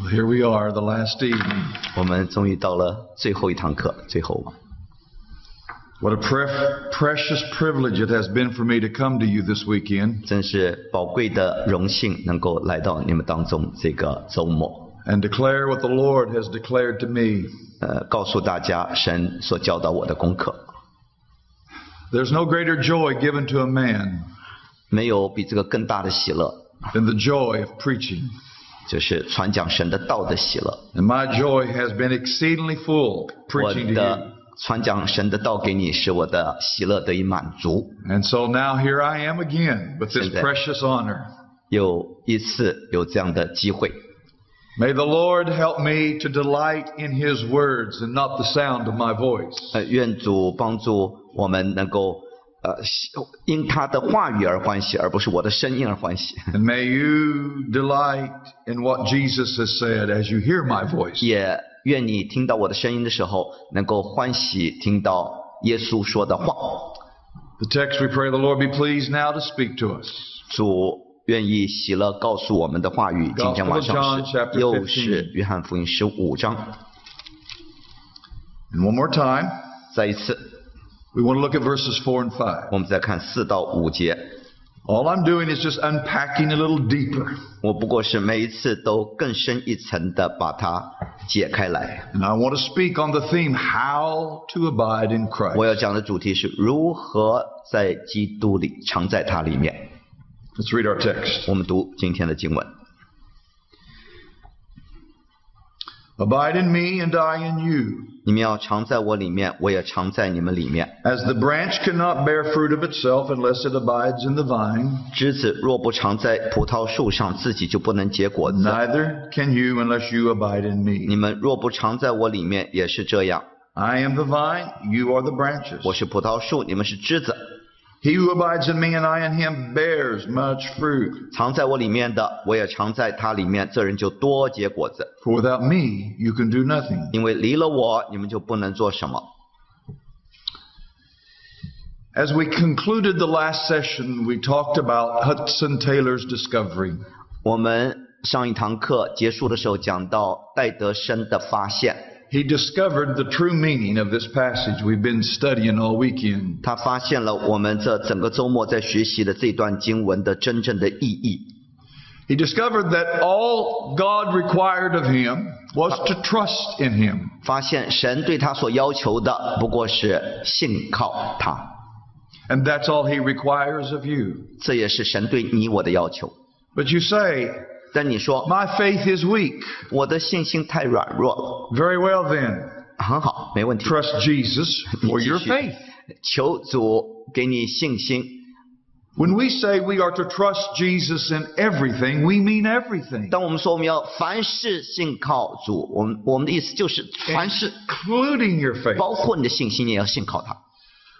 Well, here we are, the last evening. 我们终于到了最后一堂课，最后 What a pref- precious privilege it has been for me to come to you this weekend 真是宝贵的荣幸，能够来到你们当中这个周末， and declare what the Lord has declared to me. 呃，告诉大家神所教导我的功课。 There's no greater joy given to a man 没有比这个更大的喜乐， than the joy of preaching. 就是传讲神的道的喜乐。My joy has been exceedingly full preaching to you. 传讲神的道给你，使我的喜乐得以满足。And so now here I am again with this。precious honor. 有一次有这样的机会，May the Lord help me to delight in His words and not the sound of my voice. 呃，愿主帮助我们能够呃喜因他的话语而欢喜，而不是我的声音而欢喜。 And may you delight in what Jesus has said as you hear my voice. 也愿你听到我的声音的时候，能够欢喜听到耶稣说的话。 The text we pray the Lord be pleased now to speak to us. 主愿意喜乐告诉我们的话语，今天晚上 Gospel of John, 是 chapter 又 15是约翰福音十五章。 And one more time, 再一次， we want to look at verses 4 and 5. 我们再看四到五节。 All I'm doing is just unpacking a little deeper. 我不过是每一次都更深一层的把它解开来。 And I want to speak on the theme, how to abide in 我 Christ. 要讲的主题是如何在基督里常在它里面。 Let's read our text. 我们读今天的经文。 Abide in me and I in you. 你们要常在我里面，我也常在你们里面。 As the branch cannot bear fruit of itself unless it abides in the vine, 枝子若不常在葡萄树上，自己就不能结果子。 neither can you unless you abide in 你 me. 们若不常在我里面，也是这样。 I am the vine, you are the branches. 我是葡萄树，你们是枝子。 He who abides in me and I in him bears much fruit. 常在我里面的，我也常在他里面，这人就多结果子。 For without me, you can do nothing. 因为离了我，你们就不能做什么。 As we concluded the last session, we talked about Hudson Taylor's discovery. 我们上一堂课结束的时候讲到戴德生的发现， He discovered the true meaning of this passage we've been studying all weekend. 他发现了我们这整个周末在学习的这段经文的真正的意义。 He discovered that all God required of him was to trust in him. 发现神对他所要求的不过是信靠他， And that's all he requires of you. 这也是神对你我的要求。 But you say, 但你说 my faith is weak. 我的信心太软弱了， Very well then. 很好，没问题。 Trust Jesus for your 继续 faith. 求主给你信心。 When we say we are to trust Jesus in everything, we mean everything. 当我们说我们要凡事信靠主，我们我们的意思就是凡事 Including your faith. 包括你的信心，你也要信靠他。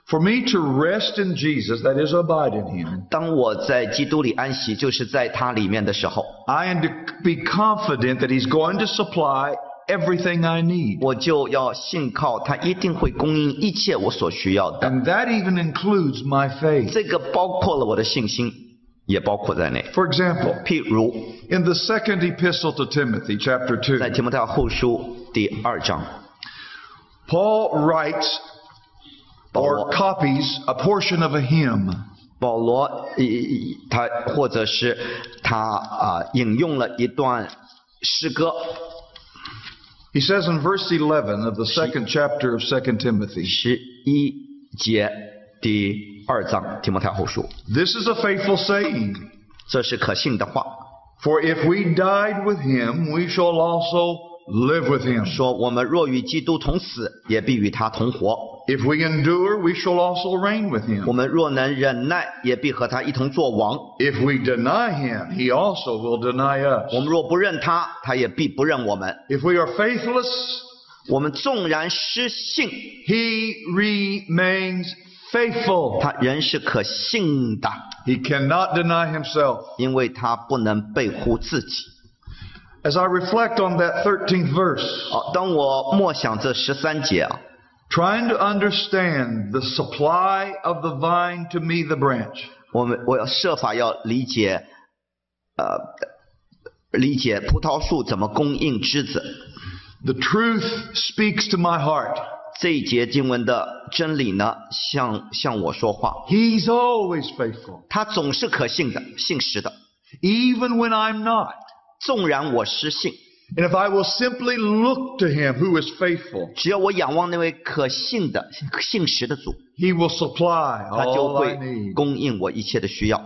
For me to rest in Jesus, that is, abide in him, 当我在基督里安息，就是在他里面的时候， I am to be confident that he's going to supply everything I need. 我就要信靠他，一定会供应一切我所需要的。 And that even includes my faith. 这个包括了我的信心，也包括在内。 For example, 譬如 in the second epistle to Timothy, chapter 2, 在提摩太后书第二章， Paul writes or copies a portion of a hymn. 保罗呃他或者是他啊、引用了一段诗歌， He says in verse 11 of the second chapter of 2 Timothy, 十一节第二章提摩太后书， This is a faithful saying, 这是可信的话， for if we died with him, we shall also live with him. 说我们若与基督同死，也必与他同活； If we endure, we shall also reign with 我 him. 们若能忍耐，也必和他一同作王。 If we deny him, he also will deny 我 us. 们若不认他，他也必不认我们。 If we are faithless, 我们纵然失信， he remains faithful. 他仍是可信的， He cannot deny himself. 因为他不能背乎自己。 As I reflect on that 13th verse, 好，当我默想这十三节啊， trying to understand the supply of the vine to me, the branch, 我们我要设法要理解，呃， 理解葡萄树怎么供应枝子。 The truth speaks to my heart. 这一节经文的真理呢，向向我说话， He's always faithful. 他总是可信的、信实的， Even when I'm not. 纵然我失信， And if I will simply look to Him who is faithful, 只要我仰望那位可信的、信实的主， He will supply 他就 all I 会 need. 供应我一切的需要。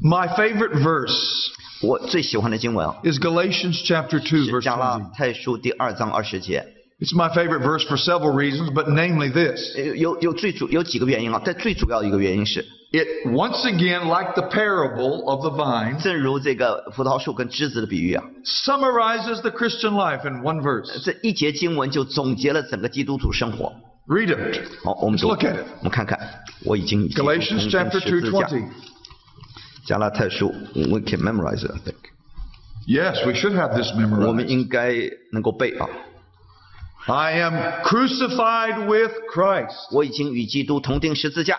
My favorite verse 我最喜欢的经文啊， is Galatians chapter 2, 是 verse 加拉 20. 太书第二章二十节。 It's my favorite verse for several reasons, but namely this. 呃有有最主有几个原因啊，但最主要的一个原因是， It once again, like the parable of the vine, 正如这个葡萄树跟枝子的比喻啊， summarizes the Christian life in one verse. 这一节经文就总结了整个基督徒生活。 Read it. 好，我们 Let's 读， look at it. 我们看看，我已经与基督同 Galatians 定 chapter 2, 十字架。 20. 加拉太书，we can memorize it. I think. Yes, we should have this 我们 memorized. 应该能够背啊。 I am crucified with Christ. 我已经与基督同定十字架，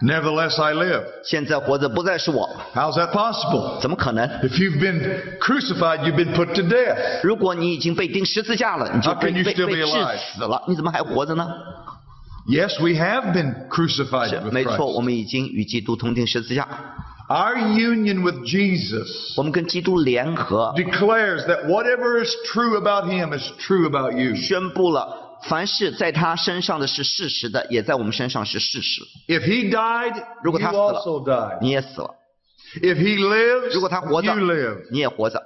Nevertheless, I live. 现在活着不再是我， How's that possible? 怎么可能？ If you've been crucified, you've been put to death. 如果你已经被钉十字架了，你就 How 被 can you 被 still 被 be 致 alive? 死了，你怎么还活着呢？ Yes, we have been crucified 是 with 没错，我 Christ. 们已经与基督同定十字架， Our union with Jesus 我们跟基督联合， declares that whatever is true about him is true about you. 宣布了 凡是在他身上的是事实的，也在我们身上是事实。 If he died, 如果 you 他死了 also died. 你也死了， If he lives, 如果他活着 you live.，你也活着。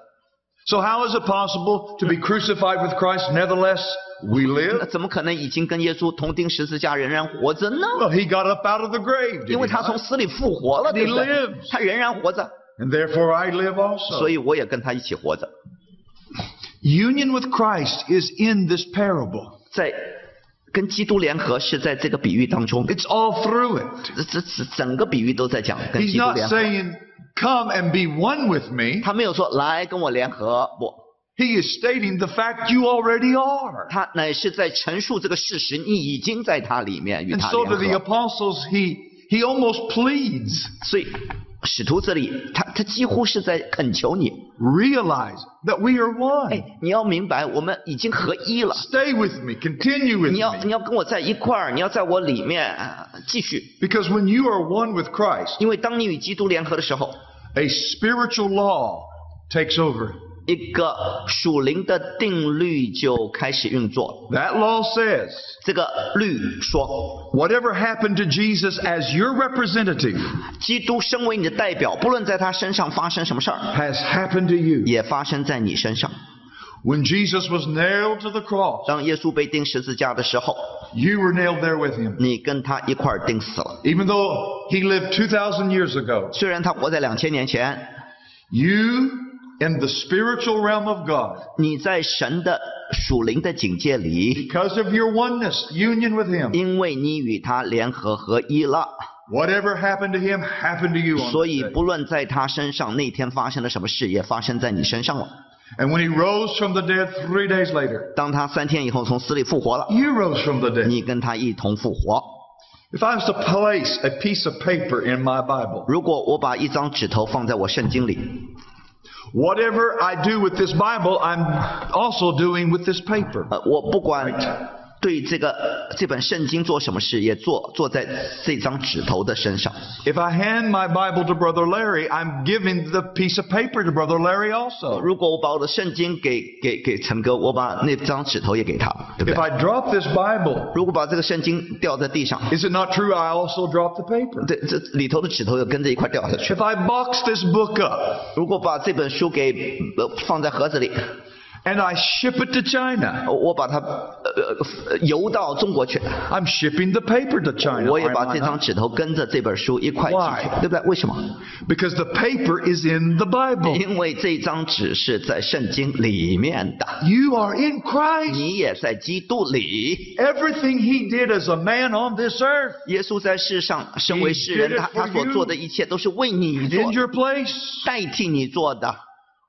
So how is it possible to be crucified with Christ? Nevertheless, we 那 live. 怎么可能已经跟耶稣同钉十字架，仍然活着呢？ Well, he got up out of the grave, 因 did 为 he 他从 not? 死里复活了，对不 He 对 lives.？他仍然活着， And therefore I live also. 所以我也跟他一起活着。 Union with Christ is in this parable. 在跟基督联合是在这个比喻当中， It's all through it. 这这这整个比喻都在讲跟 He's 基督 not 联合。 saying, come and be one with me. 他没有说来跟我联合，不， He is stating the fact you already are. 他乃是在陈述这个事实，你已经在他里面与 And 他 so to the 联合。 apostles, he, he almost pleads, 所以 使徒这里，他他几乎是在恳求你， realize that we are one. 哎，你要明白，我们已经合一了。 Stay with me, continue with 你要 me. 你要跟我在一块儿，你要在我里面呃继续， Because when you are one with Christ, 因为当你与基督联合的时候， a spiritual law takes over. 一个属灵的定律就开始运作。That law says, 这个律说，whatever happened to Jesus as your representative 基督身为你的代表，不论在他身上发生什么事儿，has happened to you. 也发生在你身上。When Jesus was nailed to the cross, 当耶稣被钉十字架的时候，you were nailed there with him. 你跟他一块儿钉死了。Even though he lived two thousand years ago, 虽然他活在两千年前，you in the spiritual realm of God, 你在神的属灵的境界里， because of your oneness, union with him, 因为你与他联合合一了， whatever happened to him happened to you on 所 that 以 day. 不论在他身上那天发生了什么事，也发生在你身上了。 And when he rose from the dead three days later, 当他三天以后从死里复活了， you rose from the dead. 你跟他一同复活。 If I was to place a piece of paper in my Bible, 如果我把一张纸头放在我圣经里， whatever I do with this Bible, I'm also doing with this paper. 呃，我不管 对这个这本圣经做什么事，也做做在这张纸头的身上。If I hand my Bible to Brother Larry, I'm giving the piece of paper to Brother Larry also. 如果我把我的圣经给给给陈哥，我把那张纸头也给他，对不对 If？I drop this Bible, 如果把这个圣经掉在地上，is it not true I also drop the paper? 这这里头的纸头又跟着一块掉下去。If I box this book up 如果把这本书给呃放在盒子里，and I ship it to China, 我把它呃呃邮到中国去， I'm shipping the paper to China. 我也 am 把 I 这张 not? 纸头跟着这本书一块寄 Why？去，对不对？为什么？ Because the paper is in the Bible. 因为这张纸是在圣经里面的， You are in Christ. 你也在基督里。 Everything he did as a man on this earth 耶稣在世上身为世人， He did it 他他 for 所 you. 做的一切都是为你 in 做， your place. 代替你做的。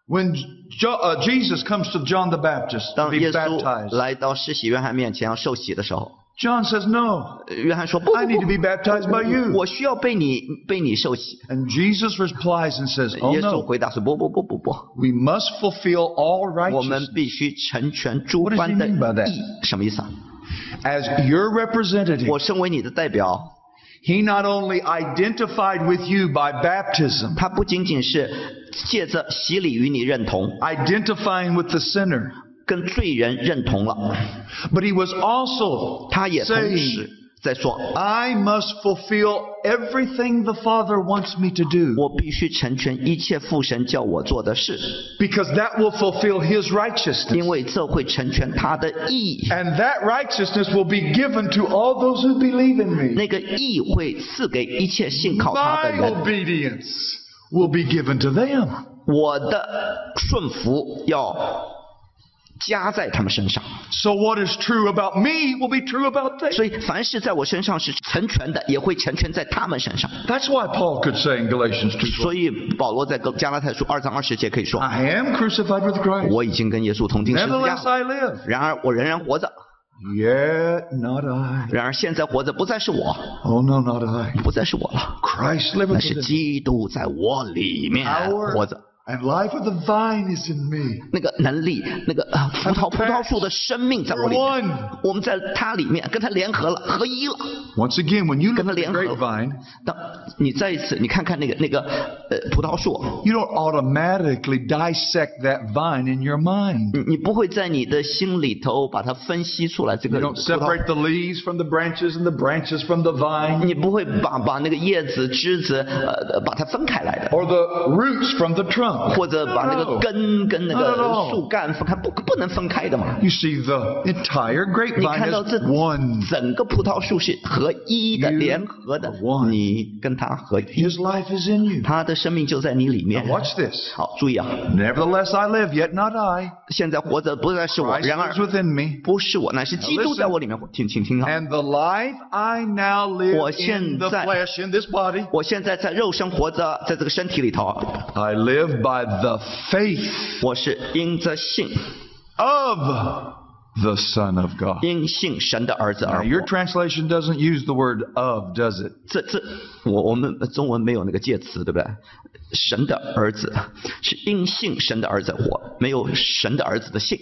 When jo- uh, Jesus comes to John the Baptist to 当 be 耶稣 baptized, 来到施洗约翰面前要受洗的时候， John says, No, 呃约翰说不 I 不 need to 不 be baptized by you. 我需要被你被你受洗。 And Jesus replies and says, Oh 耶稣 no, 回答说不不不不不， we must fulfill all 我们 righteousness. 必须成全诸 What does 般 he 的 mean by that? 义。什么意思啊？ As your representative, 我身为你的代表， he not only identified with you by baptism, 他不仅仅是借着洗礼与你认同， identifying with the sinner, 跟罪人认同了， but he was also 他也同 saying, 时 在说， I must fulfill everything the Father wants me to do 我必须成全一切父神叫我做的事， because that will fulfill his righteousness. 因为这会成全他的义。 And that righteousness will be given to all those who believe in me. 那个义会赐给一切信靠他的 My 人。 obedience will be given to them. 我的顺服要 加在他们身上，So what is true about me will be true about them. 所以凡是在我身上是成全的，也会成全在他们身上。That's why Paul could say in Galatians 2:12, 所以保罗在加拉太书二章二十节可以说：“ I am crucified with Christ. 我已经跟耶稣同定十字架 Nevertheless，I live. 然而我仍然活着。Yet not I. 然而现在活着不再是我，Oh no, not I. 不再是我了，Christ liveth 是.基督在我里面活着。and life of the vine is in me. 那个能力，那个呃葡萄葡萄树的生命在我里 We're 面 one.，我们在它里面跟它联合了，合一了。 Once again, when you look 跟它 at the 联合 grapevine, 当你再一次你看看那个那个呃葡萄树， you don't automatically dissect that vine in your mind. 你你不会在你的心里头把它分析出来这个 You 葡 don't 萄 separate the leaves from the branches and the branches from the vine, 你不会把把那个叶子、枝子呃把它分开来的， or the roots from the trunk. 或者把那个根跟那个树干分开，不不能分开的嘛。You see, the entire grapevine 看到这.整个葡萄树是合一的、联合的.你跟它合一，His life is in you. 他的生命就在你里面 watch this. 好，注意啊，Nevertheless, I live, yet not I. 现在活着不再是我，然而.不是我，乃是基督在我里面活。请请听好，And the life I now live 我现在-我现在在肉身活着，在这个身体里头，I live by the faith 我是因着信， of the Son of God. 因信神的儿子 Now, 而 your 活。 translation doesn't use the word of, does it? 这这，我我们中文没有那个介词，对不对？神的儿子是因信神的儿子活，没有神的儿子的信。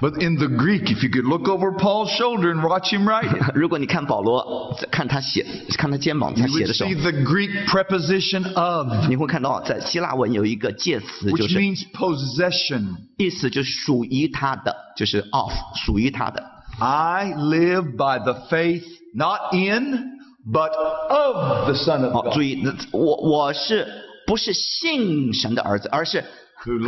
But in the Greek, if you could look over Paul's shoulder and watch him write it, 如果你看保罗，看他写，看他肩膀他 you 写 would 的时候 see，the Greek preposition of, 你会看到在希腊文有一个介词，就 which 是 means possession. 意思就是属于他的，就是 of 属于他的。 I live by the faith, not in, but of the Son of 好， God. 注意，那我我是不是信神的儿子，而是 Who loves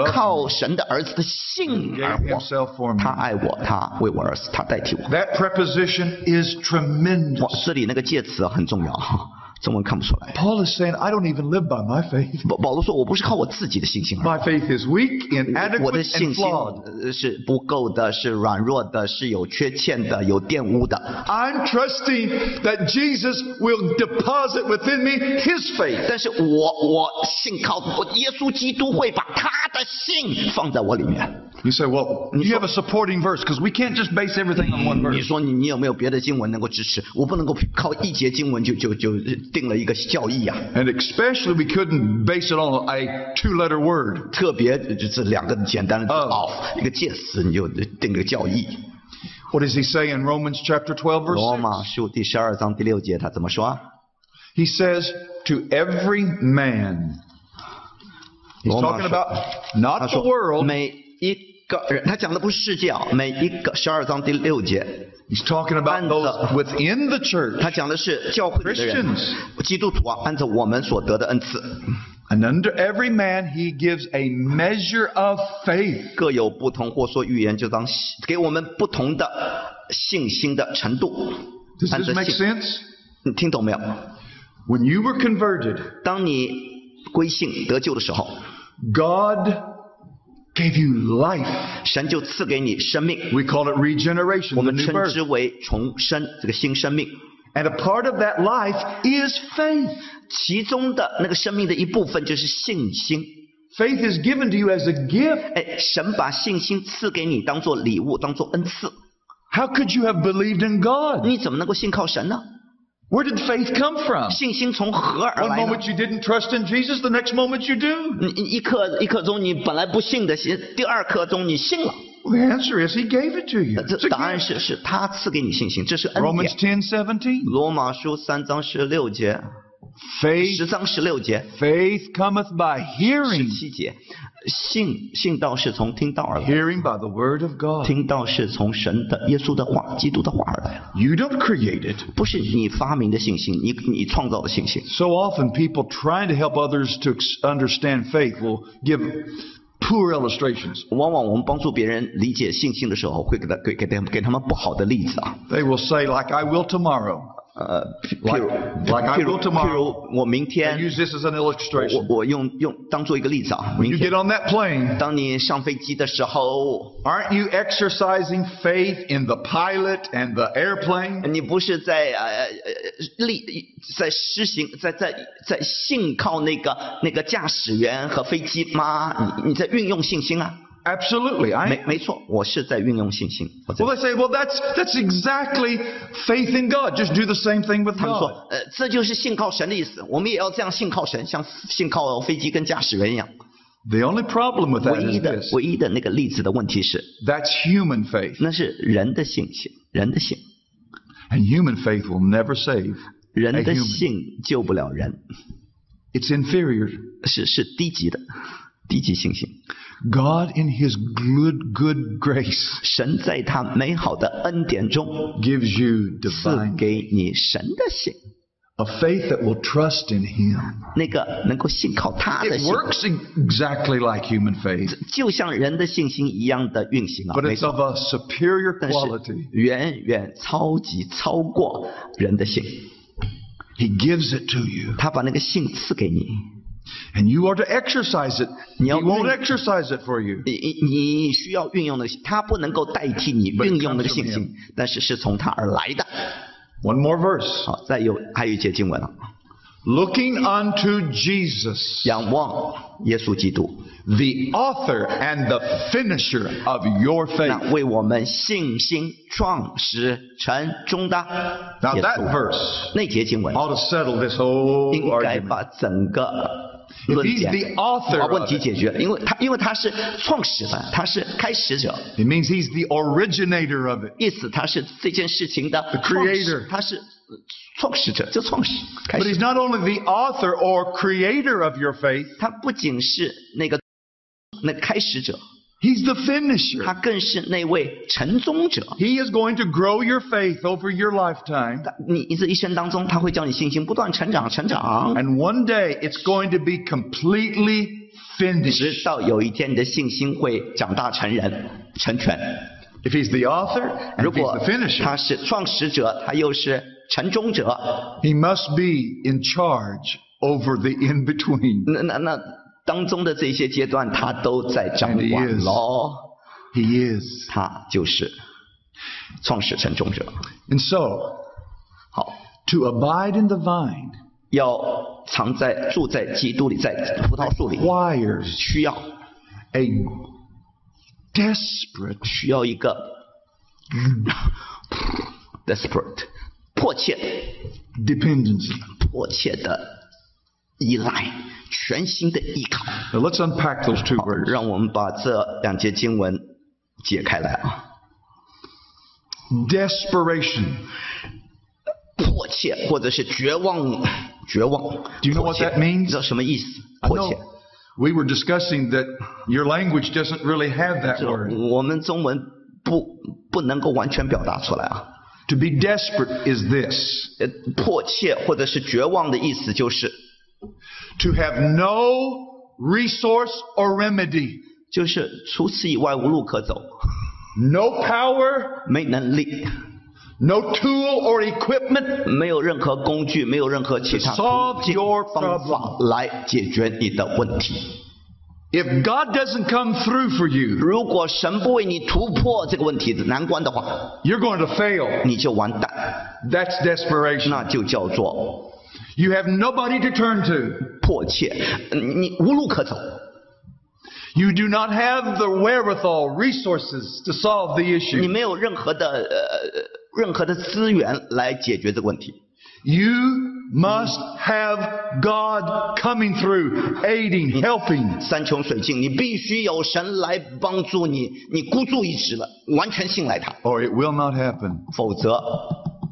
靠神的儿子的性而活。他爱我，他为我而死，他代替我。That preposition is tremendous。这里那个介词很重要哈。中文看不出来。 Paul is saying, I don't even live by my faith. 保保罗说：“我不是靠我自己的信心而 My faith is weak, 活，我的 inadequate, 信 and 心 flawed. 呃是不够的，是软弱的，是有缺陷的，有玷污的。 I'm trusting that Jesus will deposit within me his faith. 但是我我信靠我耶稣基督会把他的信放在我里面。 You say, well, you have a supporting verse because we can't just base everything on one 你 verse. 说你你有没有别的经文能够支持？我不能够靠一节经文就就就 定了一个教义啊！ And especially we couldn't base it on a two-letter word. 特别就是两个简单的字嗯 of 一个介词，你就定了个教义。 What does he say in Romans chapter 12 verse 罗 6? 马书第十二章第六节他怎么说啊？ He says, to every man. He's 罗马 talking 书 about 他 not the 说 world. 每一 个人，他讲的不是世界啊，每一个十二章第六节， He's talking about And those the- within the church. 他讲的是教会里的人 Christians，基督徒啊，按照我们所得的恩赐， And under every man he gives a measure of faith. 各有不同，或说预言，就当给我们不同的信心的程度。 Does 按 this 着 make 信， sense? 你听懂没有？ When you were converted, 当你归信得救的时候， God gave you life. 神就赐给你生命， We call it regeneration, 我 the 们 new 称 birth. 之为重生，这个新生命。 And a part of that life is faith. 其中的那个生命的一部分就是信心。 Faith is given to you as a gift. 哎，神把信心赐给你，当做礼物，当做恩赐。 How could you have believed in God? 你怎么能够信靠神呢？ Where did faith come from? 信心从何而 One 来呢？ moment you didn't trust in Jesus, the next moment you do. 你你一刻一刻钟你本来不信的，信第二刻钟你信了。 Well, the answer is He gave it to you. 这 It's a 答案 gift. 是是他赐给你信心，这是恩 Romans 典。 10 17. 罗马书三章十六节， Faith, 十章十六节， faith cometh by 十 hearing, 七节，信信道是从听道而来， hearing by the word of God. 听道是从神的耶稣的话、基督的话而来的， You don't create it. 不是你发明的信心，你你创造的信心。 So often, people trying to help others to ex- understand faith will give poor illustrations. 往往我们帮助别人理解信心的时候，会给他给给他们给他们不好的例子啊。 They will say, like, I will tomorrow. 呃，譬譬如 Like I 譬如 will tomorrow. 譬如我明 I 天， use this as an 我 illustration. 我用用当做一个例子啊， When 明 you 天 get on that plane, 当你上飞机的时候， aren't you exercising faith in the pilot and the airplane? 你不是在呃呃力在施行在在在信靠那个那个驾驶员和飞机吗？你你在运用信心啊？ Absolutely. 没 I, 没错，我是在运用信心。我在 well, they say, well, that's, that's exactly faith in God. Just do the same thing with 他们 God. 说，呃，这就是信靠神的意思。我们也要这样信靠神，像信靠飞机跟驾驶员一样。 The only problem with that 唯一 is 的 this. 唯一的那个例子的问题是， That's human faith. 那是人的信心，人的信， And human faith will never save 人 a 的 human. 信救不了人， It's inferior. 是是低级的，低级信心。 God, in His good, good grace, 神在他美好的恩典中 gives you 赐 divine 给你神的信， a faith that will trust in Him. 那个能够信靠他的 It 信， works exactly like human faith, 就像人的信心一样的运行啊， but 没 it's 错， of a superior 但是 quality. 远远超级超过人的信， He gives it to you, 他把那个信赐给你， and you are to exercise it. He 你要- won't exercise it for you. 你你你需要运用那个信，他不能够代替你 But it 运用那个 comes from 信心，但是是从他而来的。 One more verse. 好，再有还有一节经文啊， Looking unto Jesus, 仰望耶稣基督， the author and the finisher of your 那 faith. 为我们信心创始成终的 Now 耶 that 稣。 verse 那节经文 ought to settle this whole 应该 argument. 把整个 论 If he's 点 the author 把问题解决了，因为他因为他是创始人，他是开始者，It means he's the originator of it. 意思他是这件事情的 creator 他是创始者，就创始开 But 始 he's。not only the author or creator of your faith, 他不仅是那个那开始者，he's the finisher. 他更是那位成终者。 He is going to grow your faith over your lifetime. 你你这一生当中，他会叫你信心不断成长，成长， And one day it's going to be completely 直 finished. 到有一天你的信心会长大成人、成全。 If he's the author and 如 if he's 果 the finisher, 他是创始者，他又是成终者， he must be in charge over the in between. 那那那 当中的这些阶段，他都在掌管 is. 喽。He is. 他就是创始成终者。And so, 好，to abide in the vine 要藏在住在基督里，在葡萄树里，requires 需要 a desperate 需要一个 desperate 迫切 dependency. 迫切的依赖，全心的依靠。 Now let's unpack those two 好， words. 让我们把这两节经文解开来啊。 Desperation. 迫切或者是绝望，绝望。 Do you know 迫 what 切 that means? 你知道什么意思？ I 迫切 know。we were discussing that your language doesn't really have that 这 word. 我们中文不不能够完全表达出来啊。 To be desperate is this 呃，迫切或者是绝望的意思就是， to have no resource or remedy, 就是除此以外无路可走， no power, 没能力， no tool or equipment 没有任何工具，没有任何其他 To solve 途径 your 方法来解决你的问题。 If God doesn't come through for you, 如果神不为你突破这个问题的难关的话， you're going to fail. 你就完蛋， That's desperation. 那就叫做 You have nobody to turn to. 迫切，你你无路可走。 You do not have the wherewithal, resources to solve the 你 issue. 没有任何的呃任何的资源来解决这个问题。 You must have God coming through, aiding, helping. 山穷水尽，你必须有神来帮助你，你孤注一掷了，完全信赖他， or it will not happen. 否则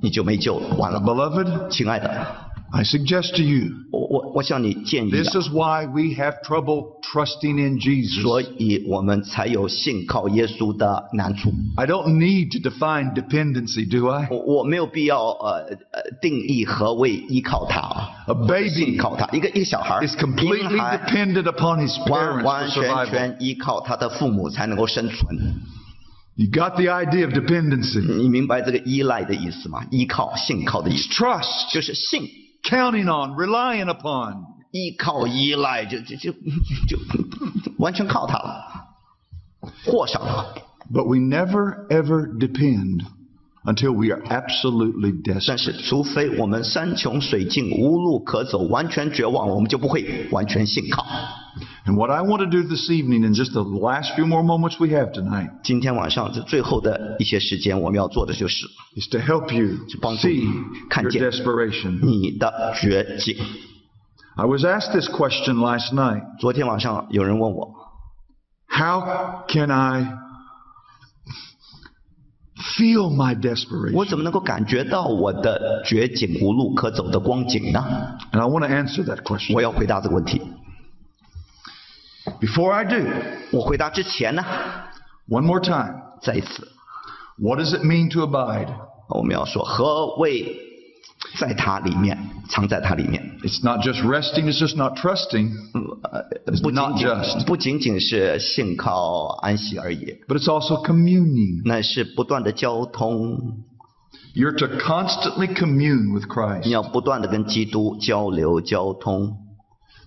你就没救了，完了。 Beloved, 亲爱的， I suggest to you, 我我我向你建议、 this 啊， is why we have trouble trusting in Jesus. 所以我们才有信靠耶稣的难处。 I don't need to define dependency, do I? 我我没有必要呃呃定义何谓依靠他啊， A 信 baby 靠他，一个一个小孩儿 is completely 婴孩 dependent upon his 完 parents 完 for 全 survival. 全依靠他的父母才能够生存。 You got the idea of dependency. 你明白这个依赖的意思吗？依靠、信靠的意 It's 思， trust, 就是信、 counting on, relying upon. 依靠、依赖，就就就就就完全靠他了，或上了。 But we never ever depend until we are absolutely 但 desperate. 是，除非我们山穷水尽、无路可走、完全绝望，我们就不会完全信靠。 And what I want to do this evening in just the last few more moments we have tonight 今天晚上这最后的一些时间，我们要做的就是 is to help you 帮助 see 看 your 见 desperation. 你的绝境。 I was asked this question last night. 昨天晚上有人问我， How can I feel my 我 desperation? 怎么能够感觉到我的绝境、无路可走的光景呢？ And I want to answer that question. 我要回答这个问题。 Before I do, 我回答之前呢， one more time. 再一次， What does it mean to abide? 我们要说何谓 在它里面，藏在它里面。It's not just resting, it's just not trusting, 呃，不仅 not 仅 just. 不仅仅是信靠安息而已，but it's also communing. 那是不断的交通，You're to constantly commune with 你 Christ. 要不断的跟基督交流交通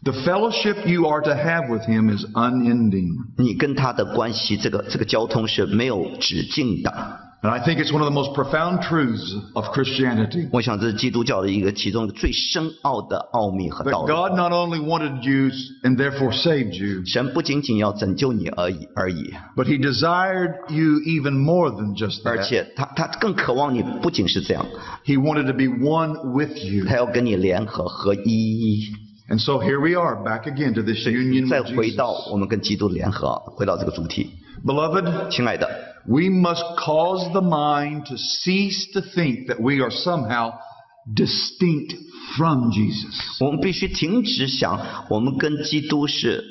，The fellowship you are to have with Him is unending. 你跟他的关系，这个这个交通是没有止境的。And I think it's one of the most profound truths of Christianity 我想这是基督教的一个其中一个最深奥的奥秘和 that 道理。 God not only wanted you and therefore saved you, 神不仅仅要拯救你而已而已， but He desired you even more than just 而 that. 且他他更渴望你不仅是这样， He wanted to be one with you. 他要跟你联合合一。 And so here we are back again to this union 再 with 回到 Jesus. 我们跟基督联合，回到这个主题， Beloved, 亲爱的， we must cause the mind to cease to think that we are somehow distinct from Jesus. 我们必须停止想我们跟基督是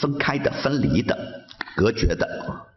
分开的、分离的、隔绝的。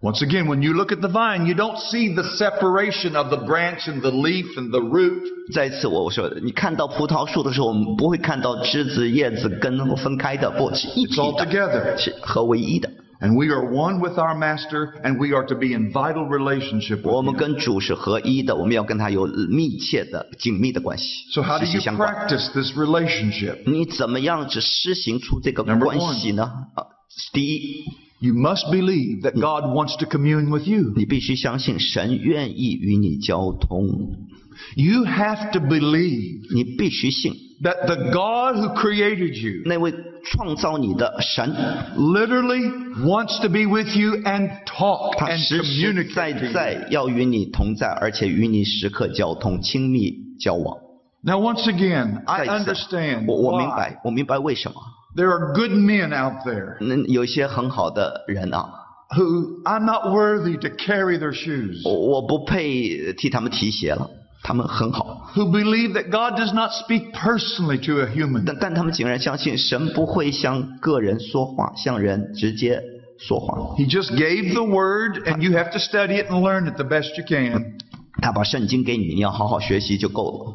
Once again, when you look at the vine, you don't see the separation of the branch and the leaf and the root. 再一次我说，你看到葡萄树的时候，我们不会看到枝子、叶子、根分开的，不是一 It's 体 all 的， together. 是合为一的。 And we are one with our master and we are to be in vital relationship 我 with 们 him. 跟主是合一的，我们要跟他有密切的、紧密的关系， So how do 息息 you 相关。 practice this relationship? 你怎么样子施行出这个 Number 关系呢？啊，第一， You must believe that God wants to commune with you. 你必须相信神愿意与你交通， You have to believe 你必须信 that the God who created you 那位 创造你的神， literally wants to be with you and talk 他 and 实实在 communicate. to you. 在要与你同在，而且与你时刻交通、亲密交往。 Now, once again, I 再一次 understand 我我明 why 白，我明白为什么。 there are good men out there 那有一些很好的人啊， who I'm not worthy to carry their shoes, 我我不配替他们提鞋了， 他们很好， who believe that God does not speak personally to a human. 但但他们竟然相信神不会向个人说话，向人直接说话。 He just gave the word, and you have to study it and learn it the best you can. 他把圣经给你，你要好好学习就够了，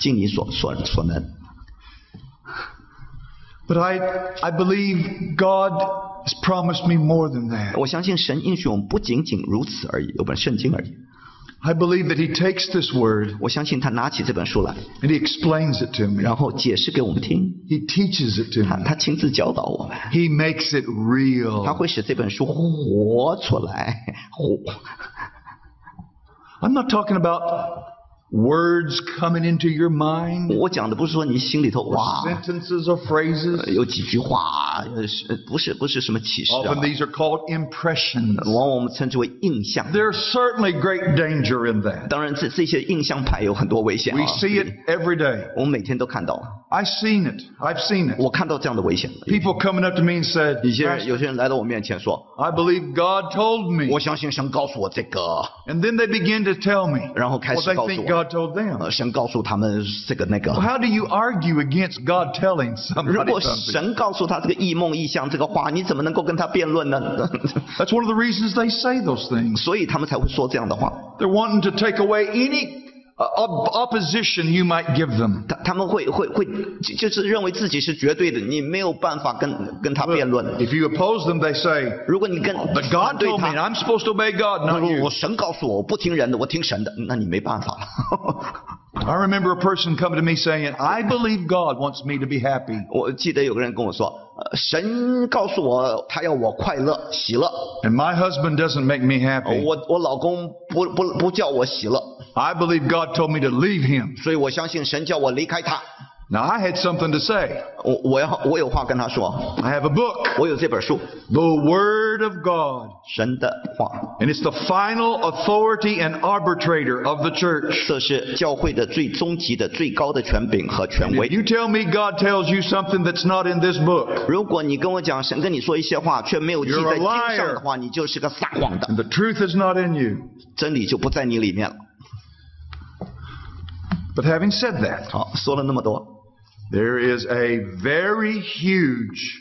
尽你所所所能。 But I, I believe God has promised me more than that. 我相信神应许我们不仅仅如此而已，有本圣经而已。 I believe that He takes this word 我相信他拿起这本书来， and He explains it to me. 然后解释给我们听， He teaches it to 他 me. 他亲自教导我们， He makes it 他 real. 会使这本书活出来，活。 I'm not talking about words coming into your mind, 我讲的不是说你心里头 or 哇 sentences or phrases. 有几句话，呃是不是不是什么启示啊 Often？these are called impressions. 往往我们称之为印象。 There's certainly great danger in that. 当然，这这些印象派有很多危险 We 啊。 see it every day. 我们每天都看到， I've seen it. I've seen it. 我看到这样的危险。 People coming up to me and said, 有些人 "Pastor, 有些人来到我面前说 I believe God told：“ me. 我相信神告诉我这个。 And then they begin to tell me 然后开 what 始 they 告诉 think 我 God told them. 呃，神告诉他们这个那个 Well,。how do you argue against God telling 如 somebody 果 something? 神告诉他这个异梦异象这个话，你怎么能够跟他辩论呢？ That's one of the reasons they say those things. 所以他们才会说这样的话。 They're wanting to take away any uh, op- opposition you might give them. 他他们会会会就就是认为自己是绝对的，你没有办法跟跟他辩论。 If you oppose them, they say, 如果你跟 But 反 God 对 told me, and 他， I'm supposed to obey God, 他 not 说 you. 我神告诉我，我不听人的，我听神的，那你没办法了。 I remember a person coming to me saying, I believe God wants me to be happy. 我记得有个人跟我说，呃，神告诉我他要我快乐喜乐， And my husband doesn't make me happy. 我我老公不不不叫我喜乐， I believe God told me to leave him. 所以我相信神叫我离开他。 Now I had something to say. 我我要我有话跟他说， I have a book, 我有这本书， The Word of God. 神的话， And it's the final authority and arbitrator of the church. 这是教会的最终极的最高的权柄和权 If 威。 you tell me God tells you something that's not in this book, 如果你跟我讲神跟你说一些话，却没有记 You're 在 a 经上 liar. 的话，你就是个撒谎的， and the truth is not in you. 真理就不在你里面了。 But having said that, 好，说了那么多， there is a very huge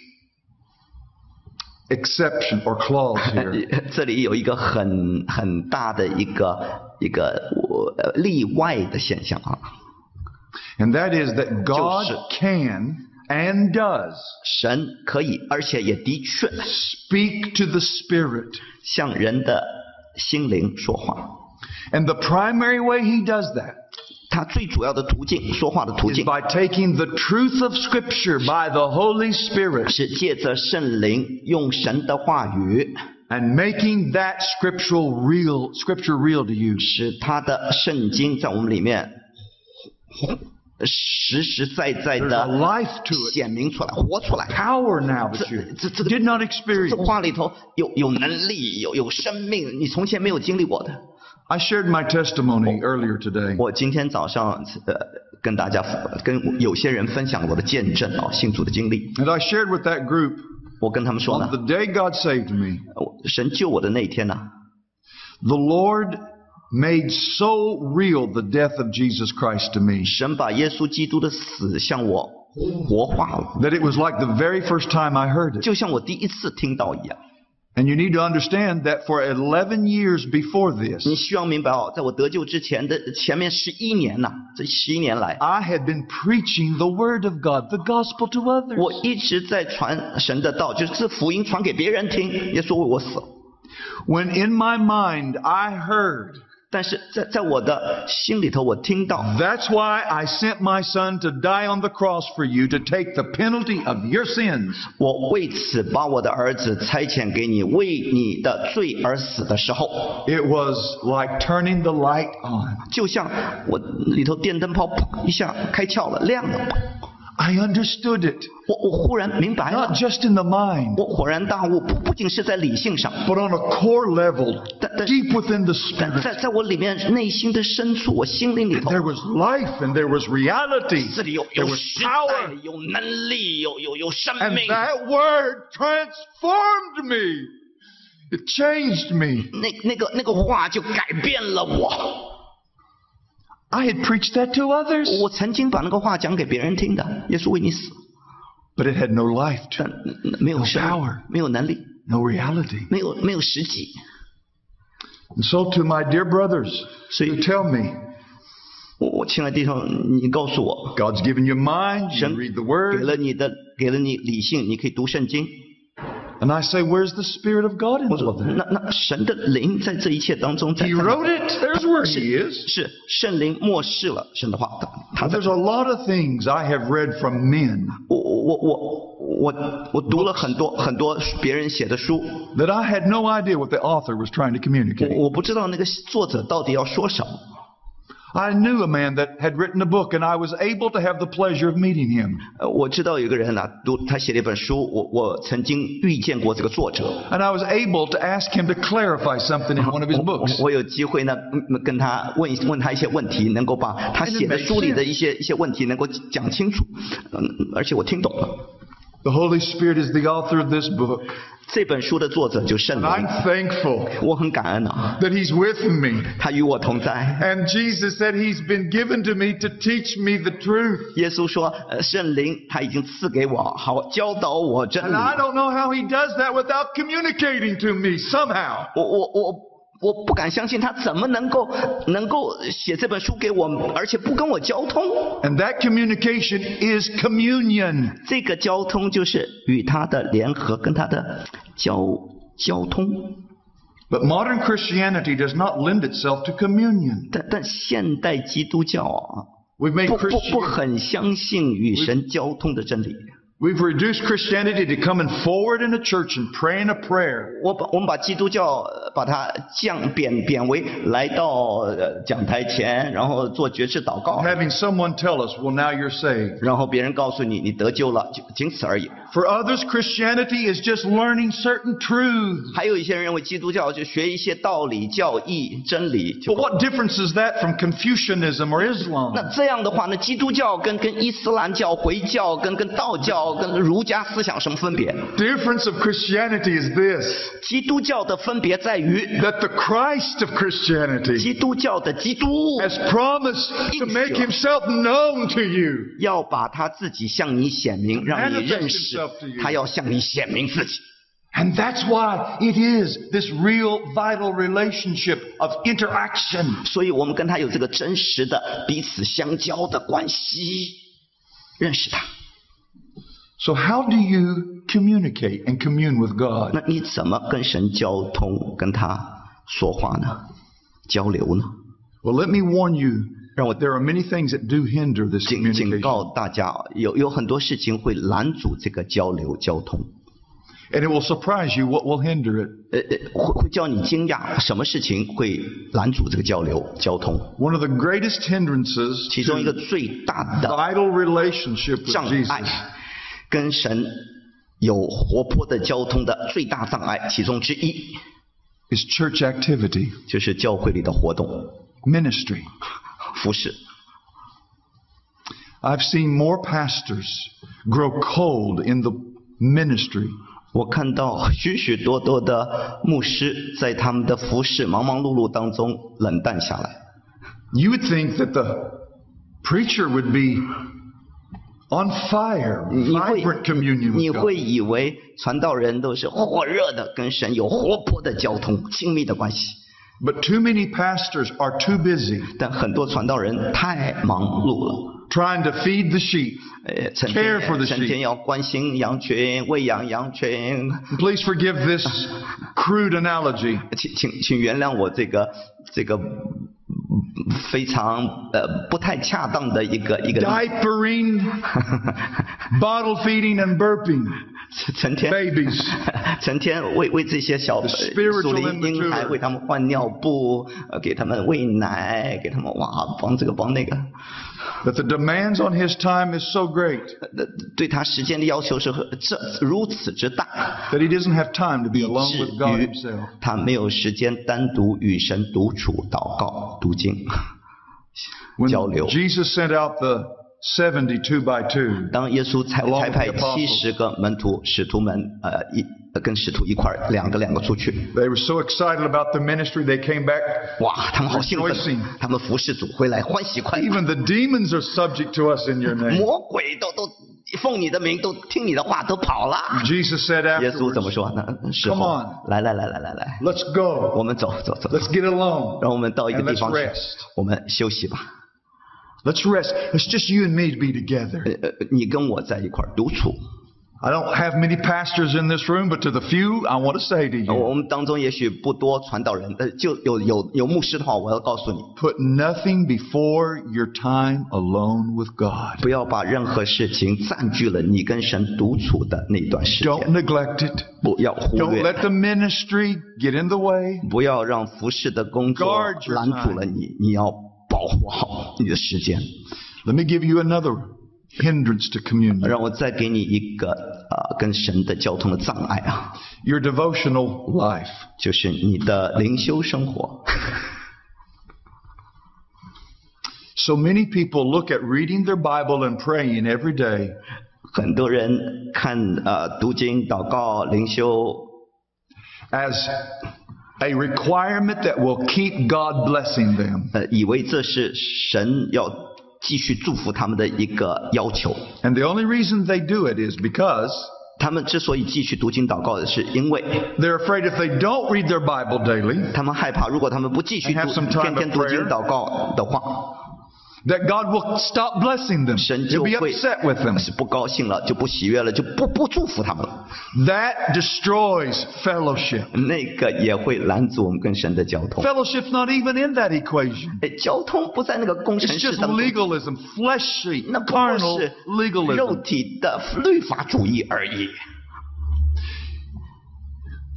exception or clause here. 这里有一个很很大的一个一个我呃例外的现象啊， And that is that God 就是。 can and does 神可以，而且也的确 speak to the Spirit. 向人的心灵说话。 And the primary way He does that 他最主要的途径，说话的途径，by taking the truth of Scripture by the Holy Spirit 是借着圣灵用神的话语，and making that scriptural real, Scripture real to you. 使他的圣经在我们里面实实在在的 life to 显明出来、活出来。power now you 这这 did not experience. 这话里头有有能力，有有生命，你从前没有经历过的。I shared my testimony earlier today. 我今天早上呃跟大家跟有些人分享我的见证啊，信主的经历。 And I shared with that group 我跟他们说 on 呢 the，day God saved me, 我神救我的那一天呢， the Lord made so real the death of Jesus Christ to me 神把耶稣基督的死向我活化了， that it was like the very first time I heard it. 就像我第一次听到一样。 And you need to understand that for 11 years before this, 你需要明白哦，在我得救之前的前面十一年呐，这十一年来， I had been preaching the Word of God, the gospel to others. 我一直在传神的道，就是这福音传给别人听。耶稣为我死了， When in my mind I heard, 但是在在我的心里头，我听到 that's why I sent my son to die on the cross for you to take the penalty of your sins. 我为此把我的儿子差遣给你，为你的罪而死的时候， It was like turning the light on. 就像我里头电灯泡砰一下开窍了，亮了。 I understood it, 我我忽然明白 not 了， just in the mind, 我恍然大悟，不不仅是在理性上， but on a core level, That- that- deep within the 在 spirit. 在在我里面内心的深处，我心灵里头， There was life and there was reality. 这里有 There 有 was 时 power. 代，有能力，有有有生 And 命。 that word transformed me. It changed me. 那那个那个话就改变了我。 I had preached that to others, 我曾经把那个话讲给别人听的，耶稣为你死， but it had no life to 但 it, 没有生 power 没有能力， no reality. 没有没有实际。 And so, to my dear brothers So who you- tell me, 我我亲爱的弟兄，你告诉我， God's given you mind, you 神 read the 给 Word, 了你的，给了你理性，你可以读圣经。 and I say, Where's the Spirit of God in 我 all 说 of that? 那那神的灵在这一切当中，在 He 在 wrote it. There's where He is. 是圣灵漠视了神的话，他 Now, 在 there's a lot of things I have read from men 我我我我我读了很多很多别人写的书， that I had no idea what the author was trying to 我 communicate. 我不知道那个作者到底要说什么。 I knew a man that had written a book, and I was able to have the pleasure of meeting him. 呃，我知道有一个人呢、读他写了一本书，我我曾经遇见过这个作者， And I was able to ask him to clarify something in one of his 我 books. 我有机会呢嗯跟他问一问他一些问题，能够把他写的书里的一些一些问题能够讲清楚，嗯，而且我听懂了。 The Holy Spirit is the author of this book. 这本书的作者就圣 And 灵， I'm thankful 我很感恩啊， that He's with me. 他与我同在。 And Jesus said He's been given to me to teach me the truth. 耶稣说，呃，圣灵他已经赐给我，好教导我真 And 理。 I don't know how He does that without communicating to me somehow. 我我我 我不敢相信他怎么能够能够写这本书给我，而且不跟我交通。And that communication is communion. 这个交通就是与他的联合，跟他的交交通。But modern Christianity does not lend itself to communion. 但但现代基督教啊，We've made 不不很相信与神交通的真理。we've reduced Christianity to coming forward in a church and praying a prayer. 我把我们把基督教呃把它降贬贬为来到呃讲台前，然后做爵士祷告， Having someone tell us, well, now you're saved. 然后别人告诉你你得救了，就仅此而已。 For others, Christianity is just learning certain truths. 还有一些人认为基督教就学一些道理、教义、真理就 But what difference is that from Confucianism or 那 Islam? 这样的话呢，基督教跟跟伊斯兰教、回教跟跟道教 跟儒家思想什么分别？Difference of Christianity is this, 基督教的分别在于，that the Christ of Christianity 基督教的基督 has promised to make himself known to you. 要把他自己向你显明，让你认识.他要向你显明自己。And that's why it is this real vital relationship of interaction. 所以我们跟他有这个真实的彼此相交的关系，认识他。So how do you communicate and commune with God? 那你怎么跟神交通，跟他说话呢？交流呢？ Well, let me warn you 让我 there are many things that do hinder this 警警 communication. 告大家，有有很多事情会拦阻这个交流交通， And it will surprise you what will hinder it. 呃呃，会会叫你惊讶，什么事情会拦阻这个交流交通？ One of the greatest hindrances 其中一个 to 最大的 vital relationship with 障 Jesus 碍， 跟神有活泼的交通的最大障碍其中之一。Is church activity 就是教会里的活动 ministry 服侍。I've seen more pastors grow cold in the ministry 我看到许许多多的牧师在他们的服侍忙忙碌碌当中冷淡下来。You would think that the preacher would be on fire, 你会 vibrant communion 你 with 会 God. 以为传道人都是火热的，跟神有活泼的交通、亲密的关系。 But too many pastors are too busy 但很多传道人太忙碌了， trying to feed the sheep. 呃，成 Care for the 天成 sheep 天要关心羊群、喂养羊群。 Please forgive this crude analogy. 请请请原谅我这个这个 非常呃不太恰当的一个 一个。Diapering, bottle feeding and burping. 成天 babies，成天为为这些小鼠的婴孩为他们换尿布，呃给他们喂奶，给他们哇帮这个帮那个。But the demands on his time is so great 呃对他时间的要求是很这如此之大， that he doesn't have time to be 以 alone 至 with God 于 himself. 他没有时间单独与神独处、祷告、读经、 When 交流。 Jesus sent out the 70 two by two, 当耶稣差 Along 差 with 派 the apostles. 七十个门徒、使徒们，呃，一呃跟使徒一块儿两个两个出去， they were so excited about the ministry, they came back. 哇，他们好兴奋 Rejoicing，他们服侍主回来欢喜快乐， Even the demons are subject to us in your name. 魔鬼都都奉你的名，都听你的话，都跑了。 Jesus said 耶稣怎么 afterwards, 说呢？时 Come 候 on 来来来来来来， let's go. 我们走走走， Let's get alone. 让我们到一个 And 地 let's 方去 rest.，我们休息吧。 Let's rest. It's just you and me to be together. 呃呃，你跟我在一块儿独处。 I don't have many pastors in this room, but to the few, I want to say to 我 you, 我们当中也许不多传道人，呃，就有有有牧师的话，我要告诉你， put nothing before your time alone with God. 不要把任何事情占据了你跟神独处的那段时 Don't 间， neglect it. 不要忽 Don't 略， let the ministry get in the way. 不要让服侍的工作 Guard your 拦阻了你，你要 保护好你的时间。 Let me give you another hindrance to communion. 让我再给你一个呃跟神的交通的障碍啊， Your devotional life. 就是你的灵修生活。 So many people look at reading their Bible and praying every day 很多人看呃读经、祷告、灵修 as a requirement that will keep God blessing them. 呃，以为这是神要继续祝福他们的一个要求。 And the only reason they do it is because 他们之所以继续读经祷告的是，因为 they're afraid if they don't read their Bible daily, 他们害怕，如果他们不继续 And 读 have some time 天天 of 读经 prayer. 祷告的话， that God will stop blessing them. 神 He'll 就 be 会 upset with them. 是不高兴了，就不喜悦了，就不不祝福他们了。 That destroys fellowship. 那个也会拦阻我们跟神的交通。 Fellowship's not even in that equation. 哎，交通不在那个工程 It's 师 just 当中， legalism, fleshy, 那不过 carnal 是肉 legalism. 体的律法主义而已。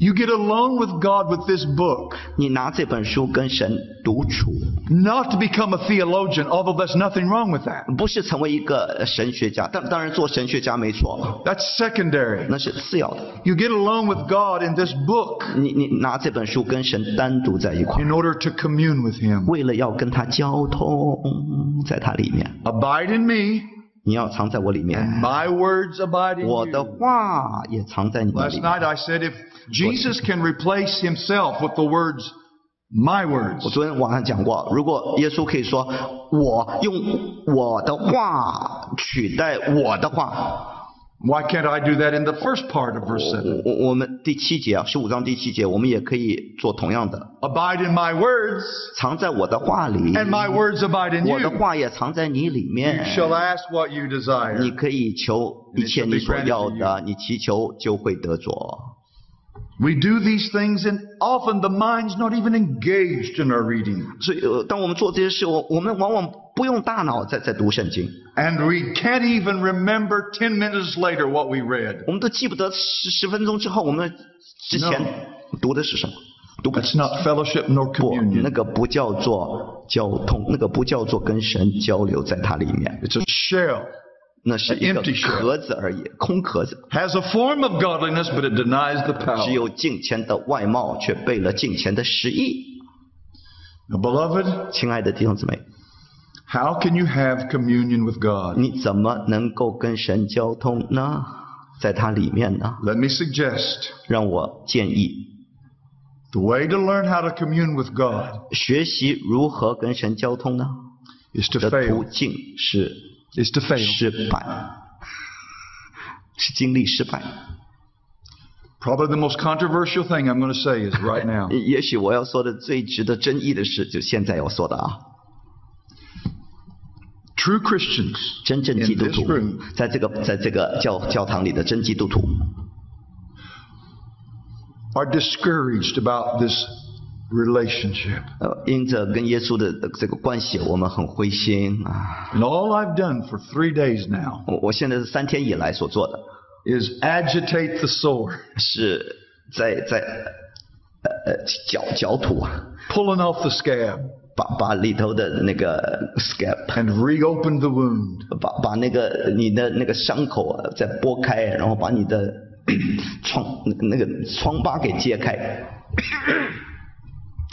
You get alone with God with this book, 你拿这本书跟神独处， not to become a theologian, although there's nothing wrong with that. 不是成为一个神学家，但当然做神学家没错， That's secondary. 那是次要的。 You get alone with God in this book 你你拿这本书跟神单独在一块儿， in order to commune with Him. 为了要跟他交通，在他里面， Abide in me, 你要藏在我里面，my words abide in 我的.话也藏在你的 Last 里面。night I said if Jesus can replace himself with the words, my words, 我昨天晚上讲过，如果耶稣可以说我用我的话取代我的话，why can't I do that in the first part of verse 7? 我我我们第七节啊，十五章第七节，我们也可以做同样的， Abide in my words, 藏在我的话里， and my words abide in 我的 you. 话也藏在你里 You 面。 shall ask what you 你 desire. 可以求一切你所要的，你祈求就会得着。 We do these things and often the mind's not even engaged in our reading. 所以，呃，当我们做这些事，我我们往往 不用大脑在在读圣经，And we can't even remember ten minutes later what we read. 我们都记不得十十分钟之后我们之前读的是什么，读不 That's not fellowship nor 不，那.个不叫做交通，那个不叫做跟神交流在它里面，It's a shell. 那是一个壳子而已，空壳子，Has a form of godliness, but it denies the power. 只有敬虔的外貌，却背了敬虔的实意。Beloved, 亲爱的弟兄姊妹，how can you have communion with God? 你怎么能够跟神交通呢？在它里面呢？ Let me suggest 让我建议， the way to learn how to commune with God 学习如何跟神交通呢？ is to 的途 fail. 径是 Is to fail. 失败，是经历失败。 Probably the most controversial thing I'm going to say is right now. 也许我要说的最值得争议的事，就现在要说的啊， True Christians 真正 in 基督 this 徒 room 在这个在这个教教堂里的真基督徒， are discouraged about this relationship. 呃，因着跟耶稣的这个关系，我们很灰心啊。 And all I've done for three days now 我我现在是三天以来所做的， is agitate the sore, 是在在呃呃搅搅土啊， pulling off the scab, 把把里头的那个 scab， and reopen the wound. 把把那个你的那个伤口啊再拨开，然后把你的疮那个疮疤给揭开。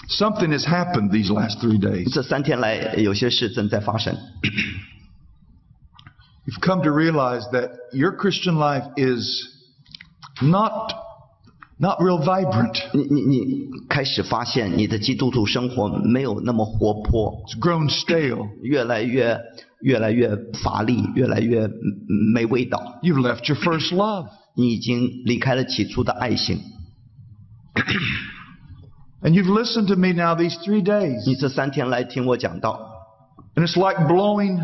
Something has happened these last three days. 这三天来，有些事正在发生。 You've come to realize that your Christian life is not not real vibrant. 你你你开始发现你的基督徒生活没有那么活泼， It's grown stale. 越来越越来越乏力，越来越嗯没味道。 You've left your first love. 你已经离开了起初的爱心。 And you've listened to me now these three days. 你这三天来听我讲道， And it's like blowing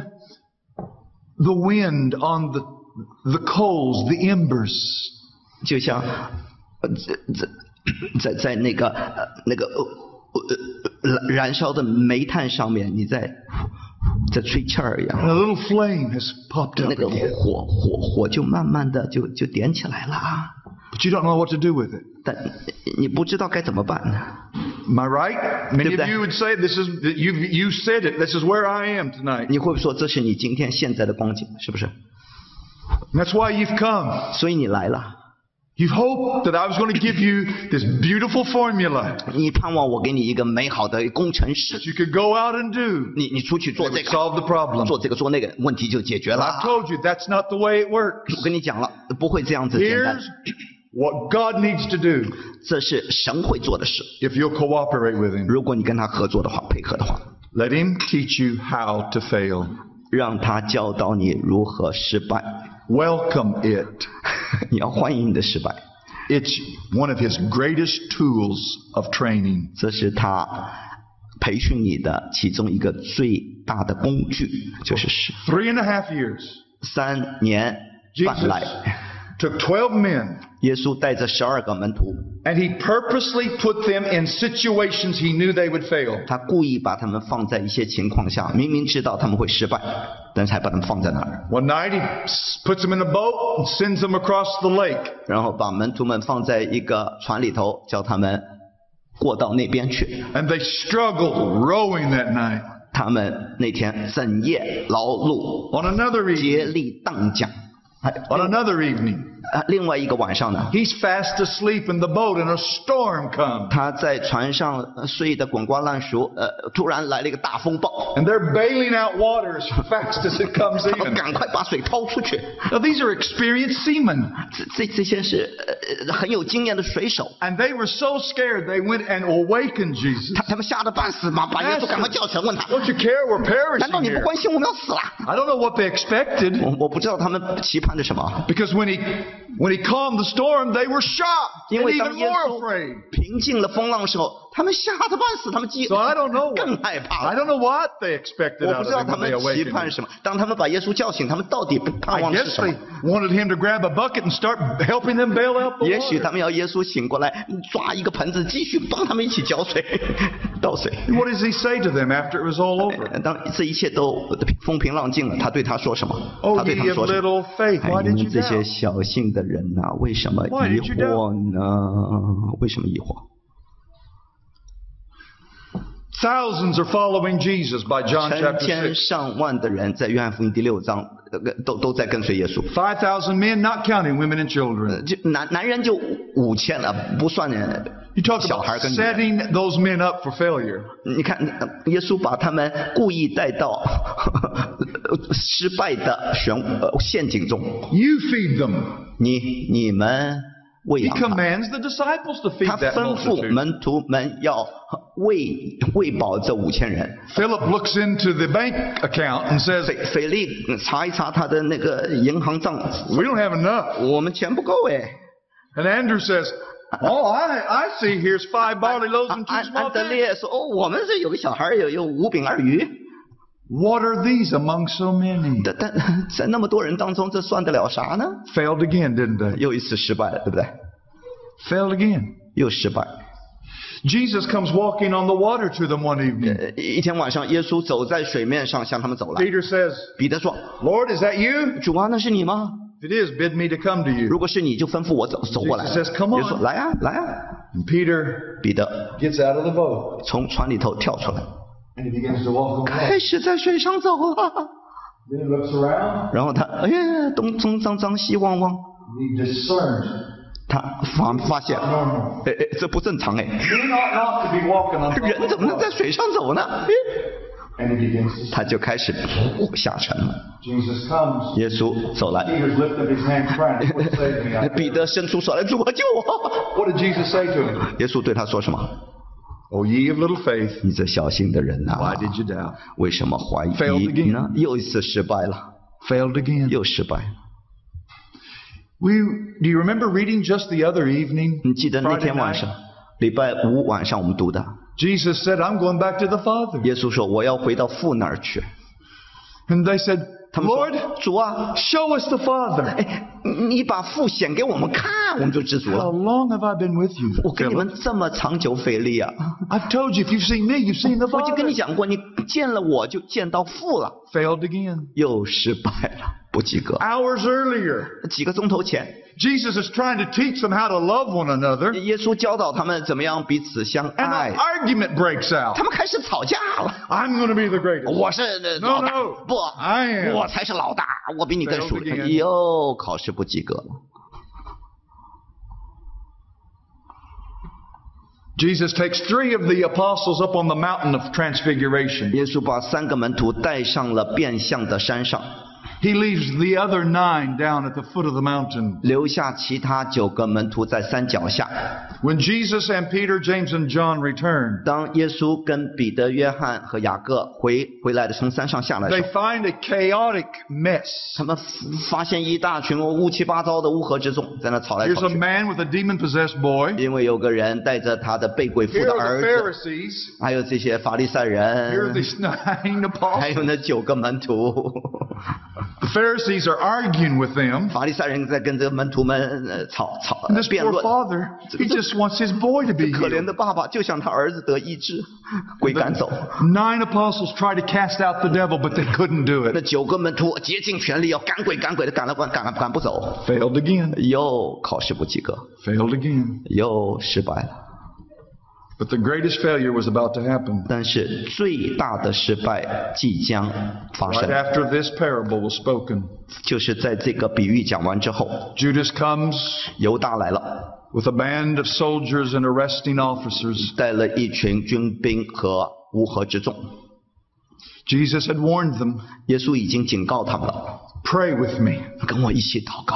the wind on the the coals, the embers. 就像 呃这这在在那个呃那个燃燃烧的煤炭上面，你在在吹气儿一样，a little flame has popped up 那个火火火就慢慢的就就点起来了啊。But you don't know what to do with it. 但你不知道该怎么办呢？Am I right? Many？you would say this is you. You said it. This is where I am tonight. 你会不会说这是你今天现在的光景？是不是？That's why you've come. 所以你来了，You've hoped that I was going to give you this beautiful formula 你盼望我给你一个美好的工程师 that，you could go out and do. 你你出去做 That 这 would 个， solve the problem. 做这个做那个，问题就解决 But 了 I've。told you that's not the way it works. 我跟你讲了，不会这样子简单 Here's，what God needs to do 这是神会做的事。 if you'll cooperate with Him. 如果你跟他合作的话，配合的话， Let Him teach you how to fail. 让他教导你如何失败。 Welcome it. 你要欢迎你的失败， It's one of His greatest tools of training. 这是他培训你的其中一个最大的工具，就是失 Three and a half years. 三年半 Jesus 来， took 12 men 耶稣带着十二个门徒， and He purposely put them in situations He knew they would fail. 他故意把他们放在一些情况下，明明知道他们会失败，但是还把他们放在那儿， One night He s- puts them in a boat and sends them across the lake. 然后把门徒们放在一个船里头，叫他们过到那边去。 And they struggled rowing that night. 他们那天整夜劳碌， On another evening, 竭力荡桨。 还 on another evening, 啊，另外一个晚上呢， he's fast asleep in the boat and a storm comes. 他在船上呃睡得滚瓜烂熟，呃，突然来了一个大风暴， And they're bailing out water as fast as it comes 他们 in. 赶快把水掏出去。 Now, these are experienced seamen. 这这这些是呃呃很有经验的水手， And they were so scared they went and awakened Jesus. 他他们吓得半死嘛，把耶稣赶快叫起来，问他： Don't you care? We're 难道 perishing 你不 here. 关心我们要死了？ I don't know what they expected 我我不知道他们期盼着什么， because when he when he calmed the storm, they were shocked 因 and 为当 even 耶 more 稣 afraid. 平静了风浪的时候， 他们吓得半死，他们激 So I don't know 更害怕 I 了。don't know what they expected 我 out 不 of 知道 him 他 when 们 they 期 awakened 盼 him. 什么。当他们把耶稣叫醒，他们到底盼 I 望是 guess 什么 they？wanted him to grab a bucket and start helping them bail out the 也许 water. 他们要耶稣醒过来，抓一个盆子，继续帮他们一起浇水、倒水。What does he say to them after it was all over? 当这一切都风平浪静了，他对他说什么？Oh, 他对他 ye 们 of 说什么？little faith, 哎 why 你 did 们 you 这些?小性的人呐、为什么 Why 疑 did you doubt? 惑呢？为什么疑惑？Thousands are following Jesus by John 成 chapter 千 6. 上万的人在约翰福音第六章，呃都都在跟随耶稣。 5,000 men, not counting women and 呃 children. 就男男人就五千了，不算人 You talk 小 about 孩跟女人。 setting those men up for failure. 你看，呃耶稣把他们故意带到失败的漩呃陷阱中。 You feed them. 你你们 he commands the disciples to feed that. 喂养它。他吩咐门徒们要喂喂饱这五千人。Philip looks into the bank account and says, says，斐斐利查一查他的那个银行账。We don't have enough。我们钱不够哎。And Andrew says. Oh, I I see. Here's five barley loaves and two small fish. 安得烈说：“哦，我们这有个小孩有有五饼二鱼。” What are these among so many? 但但在那么多人当中，这算得了啥呢？ Failed again, didn't they? 又一次失败了，对不对？ Failed again. 又失败。 Jesus comes walking on the water to them one evening. 呃，一天晚上，耶稣走在水面上向他们走来。 Peter says, 彼得说 Lord, is that you?：“ 主啊，那是你吗？ If it is, bid me to come to you. 如果是你，就吩咐我走走过来。” Jesus says, "Come on." 耶稣说：“来啊，来啊 And Peter！” 彼得 gets out of the boat 从船里头跳出来， 开始在水上走了。然后他哎，东东张张西望望，他发发现，哎哎，这不正常哎，人怎么能在水上走呢？他就开始下沉了。耶稣走来，彼得伸出手来，主我救我！耶稣对他说什么？Oh, ye of little faith, 你这小心的人呐、 why did you doubt? 为什么怀 Failed 疑 again. 呢？又一次失败了， Failed again. 又失败。 We, do you remember reading just the other evening? 你记得那 Friday 天晚 night? 上，礼拜五晚上我们读的， Jesus said, I'm going back to the Father. 耶稣说我要回到父那儿去。 And they said, 他们说 Lord, 主啊， show us the Father. 哎，你你把父显给我们看，我们就知足了 How。long have I been with you? 我跟你们这么长久费力啊！I've told you, if you've seen me, you've seen the 我已经跟你.讲过，你见了我就见到父了，Failed again. 又失败了，不及格。Hours earlier, 几个钟头前，Jesus is trying to teach them how to love one another, 耶稣教导他们怎么样彼此相 and 爱 an，argument breaks out. 他们开始吵架了。I'm going to be the greatest. 我是呃 No, 老大 no. 不 I am. 我才是老大，我比你更熟。again. 又考试不及格了。Jesus takes three of the apostles up on the mountain of transfiguration. 耶稣把三个门徒带上了变相的山上， He leaves the other nine down at the foot of the mountain. 留下其他九个门徒在山脚下。 When Jesus and Peter, James, and John return, 当耶稣跟彼得、约翰和雅各回回来的从山上下来的 they 时候， find a chaotic mess. 他们发现一大群乌七八糟的乌合之众在那吵来 Here's 吵 a 去， man with a demon possessed boy. 因为有个人带着他的被鬼附 Here 的 are 儿 the 子， Pharisees. 还有这些法利赛 Here are 人， these nine 还 apostles. 有那九个门徒。 The Pharisees are arguing with them. 法利赛人在跟这个门徒们呃吵吵 And this 辩 poor 论。 father, he just wants his boy to be 可怜 healed. 的爸爸就想他儿子得医治，鬼赶走。 Nine apostles tried to cast out the devil, but they couldn't do 那 it. 九个门徒竭尽全力要赶鬼赶鬼的赶了赶赶赶不走， Failed again. 又考试不及格， Failed again. 又失败了。 But the greatest failure was about to happen. 但是最大的失败即将发 Right 生， after this parable was spoken, 就是在这个比喻讲完之后， Judas comes 犹大来了， with a band of soldiers and arresting officers. 带了一群军兵和乌合之众。 Jesus had warned them, 耶稣已经警告他们了， pray with me. 跟我一起祷告，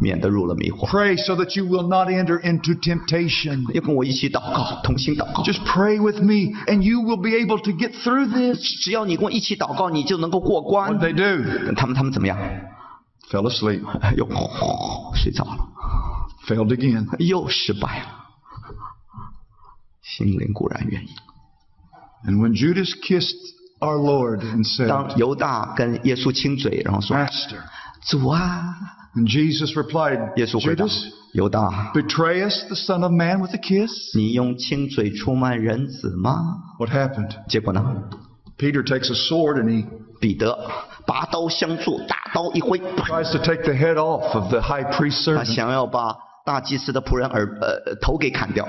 免得入了迷惑。 Pray so that you will not enter into temptation. 要跟我一起祷告，同心祷告。 Just pray with me and you will be able to get through this. 只要你跟我一起祷告，你就能够过关 What。they do? 他们他们怎么样？ Fell asleep. 又睡着了， Failed again. 又失败了。心灵固然愿意。 And when Judas kissed our Lord and said, 当犹大跟耶稣亲嘴，然后说 Master. 主啊， And Jesus replied, 耶稣回答 Judas, 犹大， betrayest the Son of Man with a kiss? 你用亲嘴出卖人子吗？ What happened? 结果呢？ Peter takes a sword and he 彼得拔刀相助，大刀一挥， tries to take the head off of the high priest's 他 servant. 想要把 大祭司的仆人耳呃头给砍掉。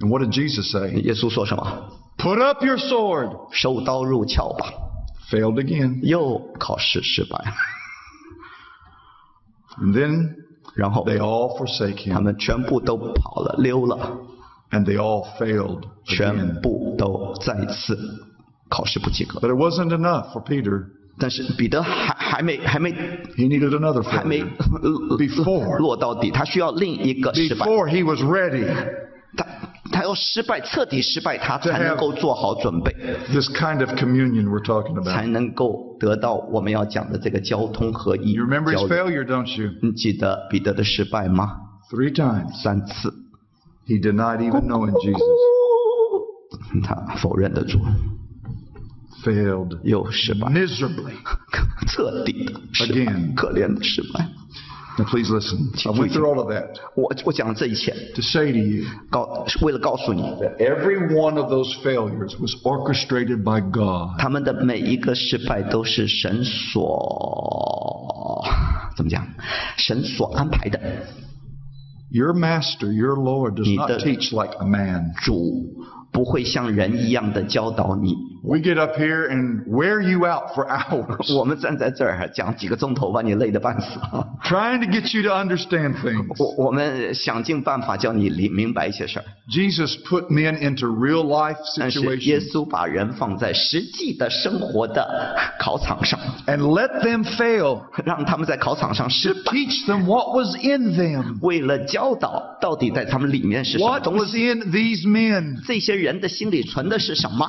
And what did Jesus say? 耶稣说什么？ Put up your sword. 收刀入鞘吧。 Failed again. 又考试失败， And then 然后 they all forsake 他 him. 们全部都跑了，溜了， And they all failed 全 again. 部都再次考试不及格。 But it wasn't enough for Peter. 但是彼得还还没还没 He needed another 还没 failure. Before. 落到底，他需要另一个失败， Before he was ready, 他他要失败，彻底失败，他 To 才能 have- 够做好准备， this kind of communion we're talking 才 about. 能够得到我们要讲的这个交通合一 You remember 交 his 流。 failure, don't you? 你记得彼得的失败吗？ Three times. 三次， He denied even knowing Jesus. 他否认得住， Failed 又失败， miserably. 彻底的失败 Again 可怜的失败。 Now please listen. I went through all of that 我我讲了这一切， to say to you 告为了告诉你， that every one of those failures was orchestrated by God. 他们的每一个失败都是神所怎么讲？神所安排的。 Your master, your Lord, does not 你的- teach like a man. 主 不会像人一样的教导你。We get up here and wear you out for hours 我们站在这儿讲几个钟头，把你累得半死。trying to get you to understand things. 我我们想尽办法叫你理明白一些事儿，Jesus put men into real life 但是耶稣把人放在实际的生活的考场上，and let them fail. 让他们在考场上失败，teach them what was in them. 为了教导到底在他们里面是什么 What was。in these men? 这些人的心里存的是什么？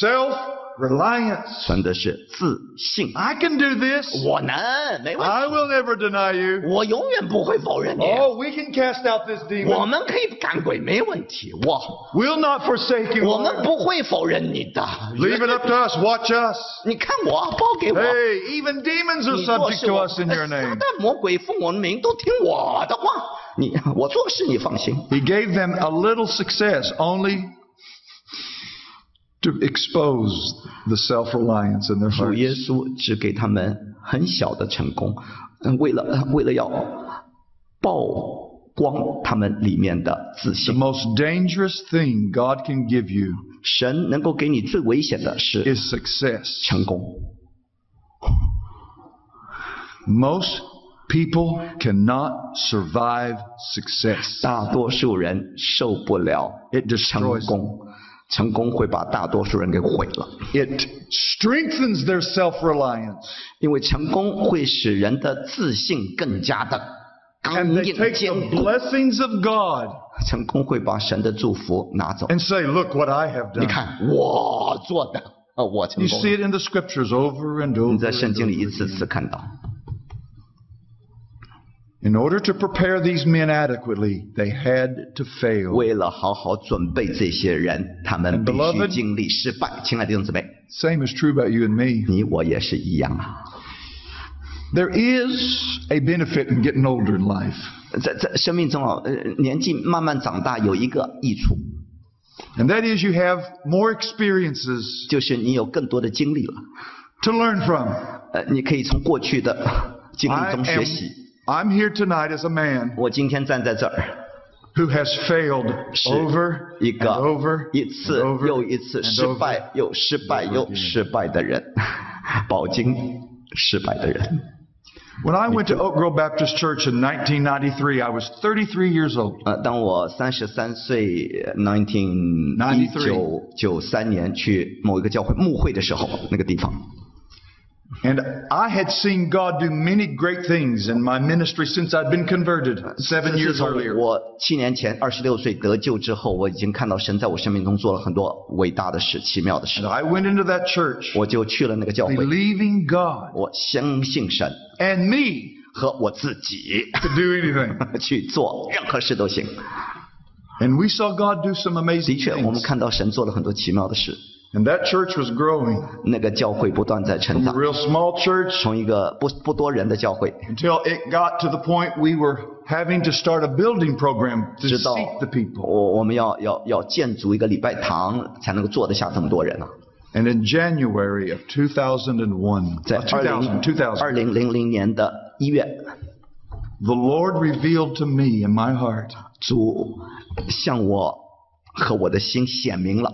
Self-reliance. 存的是自信。 I can do this. 我能，没问 I 题， will never deny you. 我永远不会否认你。 Oh, we can cast out this 我 demon. 们可以赶鬼，没问题。我 We'll not forsake you. 我们 Lord. 不会否认你的。 Leave it up to us. Watch us. 你看我，包给我。 Hey, even demons are 你做 subject 事 to 我 us in your 撒 name. 旦魔鬼奉我的名都听我的话。你我做事你放心。 He gave them a little success, only to expose the self-reliance in their 主耶 hearts. 稣只给他们很小的成功，嗯，为了为了要曝光他们里面的自 The 信。 most dangerous thing God can give you 神能够给你最危险的是 is success. 成功。 Most people cannot survive success. 大多数人受不了 It 成 destroys them. 功， 成功会把大多数人给毁了，It strengthens their self-reliance. 因为成功会使人的自信更加的刚 And they 硬 take 坚 the 固。blessings of God 成功会把神的祝福拿走。and say, look what I have done. 你看我做的，啊，我成 You see。it in the scriptures over and 你 over. 你在圣经里一次次看到，In order to prepare these men adequately, they had to fail. 为了好好准备这些人，他们 And 必须 beloved- 经历失败。亲爱的弟兄姊妹， Same is true about you and me. 你我也是一样啊。 There is a benefit in getting older in life. 在在生命中啊，呃，年纪慢慢长大有一个益处， And that is you have more experiences 就是你有更多的经历了。 to learn from. 呃，你可以从过去的经历 I 中 am, 学习。 I'm here tonight as a man 我今天站在这儿， who has failed 是 over 一 and 个 over 一次 and over 又一次 and 失 over 败又失败 over 又 again. 失败的人，饱经失败的人。 When I went to Oak Grove Baptist Church in 1993, I was 33 years old. 呃，当我三十三岁，nineteen 一九九三年去某一个教会牧会的时候，那个地方， And I had seen God do many great things in my ministry since I'd been converted seven 自 years 从 earlier. 我七年前二十六岁得救之后，我已经看到神在我生命中做了很多伟大的事、奇妙的事 And。I went into that church 我就去了那个教会， believing God 我相信神 and me 和我自己 to do anything. 去做任何事都行。 And we saw God do some 的 amazing 确，我们 things. 看到神做了很多奇妙的事。 And that church was growing 那个教会不断在成 from a 长， real small church 从一个不不多人的教会， until it got to the point we were having to start a building program to 直到 seat the people. 我我们要要要建筑一个礼拜堂，才能够坐得下这么多人啊。 And in January of 2001, 在 uh, 二零 2000, 2000, 二零零零年的一月， the Lord revealed to me in my heart 主向我和我的心显明了，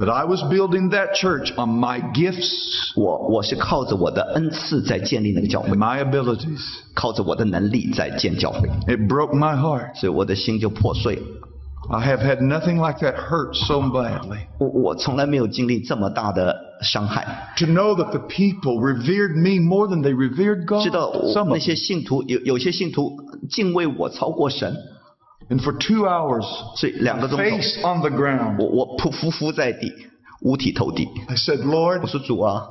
that I was building that church on my gifts 我我是靠着我的恩赐在建立那个教会 and，my abilities. 靠着我的能力在建教会， It broke my heart. 所以我的心就破碎了。 I have had nothing like that hurt so badly. 我我从来没有经历这么大的伤害。 To know that the people revered me more than they revered God. 知道我 Some 那 of 些 them. 信徒有有些信徒敬畏我超过神， and for two hours, face on the ground. I said, Lord, 我说主啊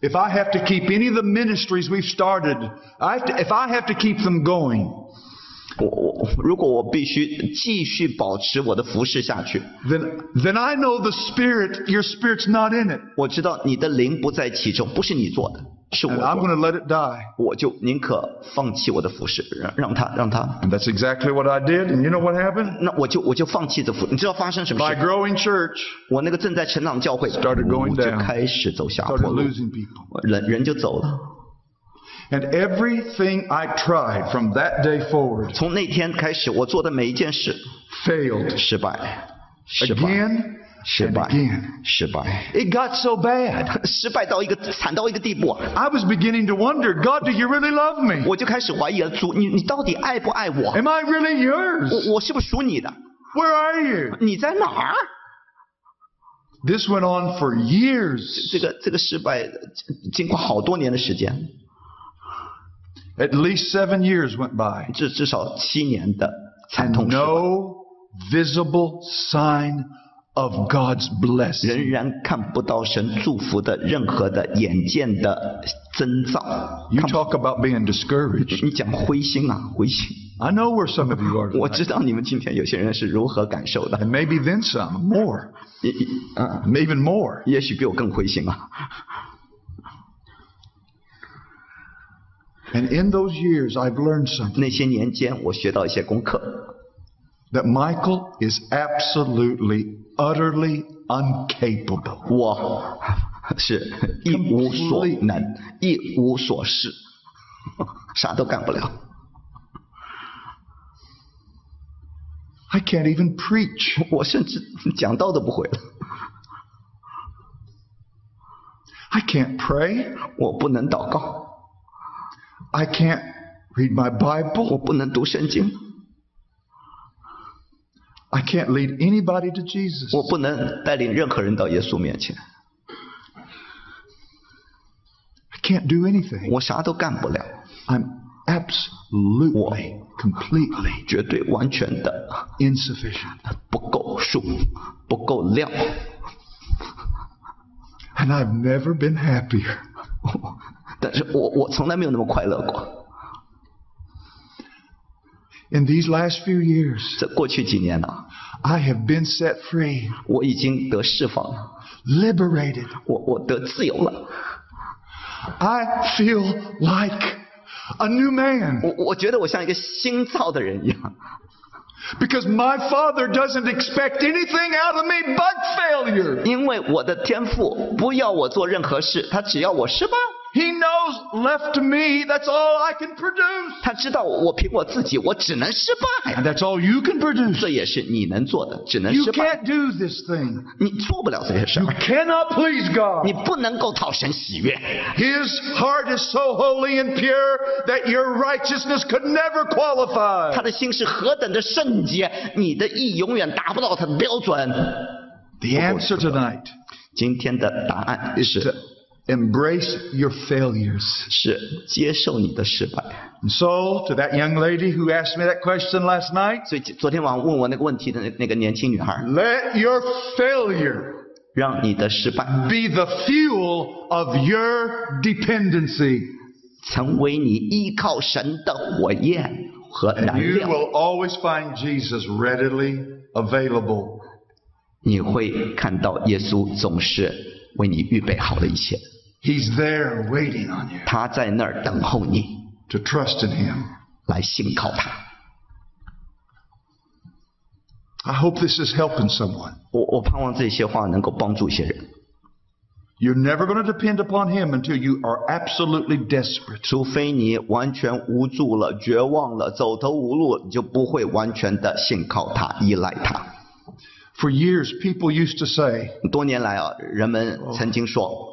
，if I have to keep any of the ministries we've started, I have to, if I have to keep them going, 我我如果我必须继续保持我的服侍下去，then then I know the spirit, your spirit's not in it. 我知道你的灵不在其中，不是你做的。是我 And I'm going to let it die. 我就宁可放弃我的服侍，让让他让他。And that's exactly what I did. And you know what happened? 那我就我就放弃这服，你知道发生什么 My 事？growing church 我那个正在成长的教会 Started going 就 down. 开始走下坡 started 路，losing people. 人人就走了。And everything I tried from that day forward 从那天开始，我做的每一件事 failed. 失败，失败，Again 失 and 败 again.，失败， It got so bad. 失败到一个惨到一个地步啊！ I was beginning to wonder, God, do you really love me? 我就开始怀疑了，主，你你到底爱不爱我？ Am I really yours? 我我是不是属你的？ Where are you? 你在哪儿？ This went on for years. 这个这个失败，经过好多年的时间， At least seven years went by. 至至少七年的惨 And 痛失败， no visible sign of God's 仍 blessing. 然看不到神祝福的任何的眼见的征兆。 You 看不 talk about being discouraged. 你讲灰心啊，灰心！ I know where some of you are 我 tonight. 知道你们今天有些人是如何感受的， And maybe then some, more, 也也嗯， even more. 也许比我更灰心啊。 And in those years, I've learned something. 那些年间，我学到一些功课。 that Michael is absolutely, utterly incapable. 我是一无所能，一无所事，啥都干不了。 I can't even preach. 我甚至讲道都不会了， I can't pray. 我不能祷告， I can't read my 我 Bible. 不能读圣经， I can't lead anybody to Jesus. 我不能带领任何人到耶稣面前， I can't do anything. 我啥都干不了， I'm absolutely, completely 绝对完全的 insufficient. 不够数，不够料。 And I've never been happier. 但是我我从来没有那么快乐过。 In these last few years, 这过去几年呢、 I have been set free, 我已经得释放了， liberated. 我我得自由了， I feel like a new man 我我觉得我像一个新造的人一样， because my father doesn't expect anything out of me but failure. 因为我的天赋不要我做任何事，他只要我失败。 He knows left to me, that's all I can produce. 他知道我凭我自己，我只能失败， And that's all you can produce. 这也是你能做的，只能 You 失败。 can't do this thing. 你做不了这些事 You，cannot please 你 God. 不能够讨神喜悦。 His heart is so holy and pure that your righteousness could never 他 qualify. 的心是何等的圣洁，你的义永远达不到他的标准。 The answer tonight 今天的答案 is 是 to embrace your failures. 是接受你的失败。 And so, to that young lady who asked me that question last night, 所以昨天晚上问我那个问题的那那个年轻女孩， let your failure 让你的失败 be the fuel of your dependency. 成为你依靠神的火焰和 And 燃 you 料， will always find Jesus readily available. 你会看到耶稣总是为你预备好了一切， He's there waiting on you 他在那儿等候你 to trust in Him. 来信靠他。 I hope this is helping someone. 我我盼望这些话能够帮助一些人， You're never going to depend upon Him until you are absolutely desperate. 除非你完全无助了、绝望了、走投无路，你就不会完全的信靠他、依赖他。 For years, people used to say, 多年来啊，人们曾经说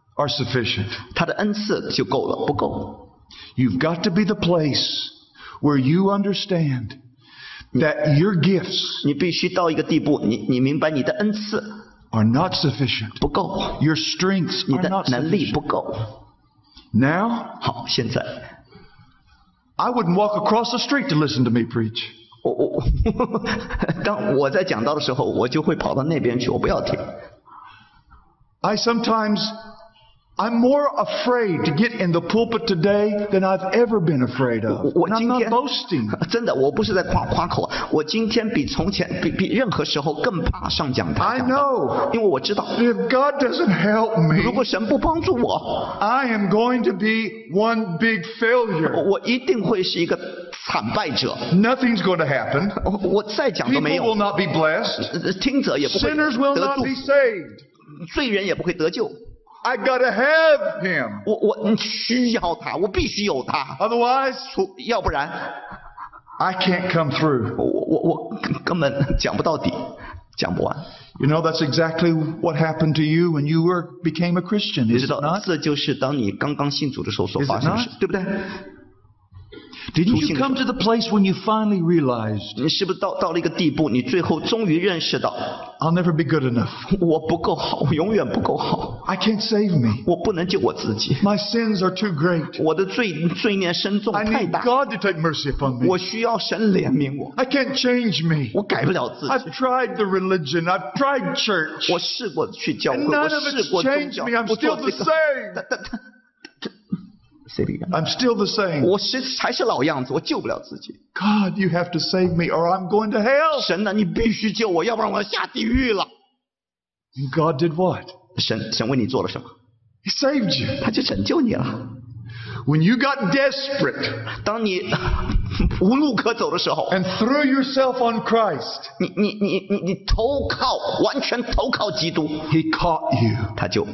are sufficient. 他的恩赐就够了，不够。 You've got to be the place where you understand that your gifts 你必须到一个地步，你你明白你的恩赐 are not sufficient. 不够， Your strengths 你 are 的 not 能力 sufficient. 不够。 Now, 好，现在 I wouldn't walk across the street to listen to me preach. 我我当我在讲到的时候，我就会跑到那边去，我不要听。 I sometimes, I'm more afraid to get in the pulpit today than I've ever been afraid 我 of. 我 And I'm 今 not 天 boasting. 真的，我不是在夸夸口，我今天比从前比比任何时候更怕上讲台 I 讲道， know 因为我知道， if God doesn't help 如 me, 果神不帮助我， I am going to be one big failure. 我一定会是一个惨败者。 Nothing's going to happen. 我我再讲都 People 没 will 用， not be blessed. 呃听者也不会 Sinners will 得 not 救 be，saved. 罪人也不会得救。 I gotta have Him. 我我需要他，我必须有他，Otherwise, 要不然 I can't come through. 我我我根本讲不到底，讲不完。You know, that's exactly what happened to you when you were became a Christian, 你知道，这就是当你刚刚信主的时候所发生的事对不对？Didn't 出 you 信的 come to the place when you finally realized 你是不是到到了一个地步，你最后终于认识到， I'll never be good enough? 我不够好，我永远不够好， I can't save me. 我不能救我自己， My sins are too great. 我的罪罪孽深重 I 太 need 大， God to take mercy upon me. 我需要神怜悯我， I can't change me. 我改不了自己。 I've tried the religion. I've tried church. 我试过去教会， And 我 none of 试 it's 过宗 changed 教 me. I'm，我做 still 这 the 个， same. 但但但 谁的原 I'm still the same. 我是还是老样子，我救不了自己。 God, you have to save me or I'm going to hell. 神呐，你必须救我，要不然我要下地狱了。 And God did what? 神神为你做了什么？ He saved you. 他就拯救你了。 When you got desperate 当你无路可走的时候， and threw yourself on Christ, 你你你你你投靠，完全投靠基督， He caught you. 他就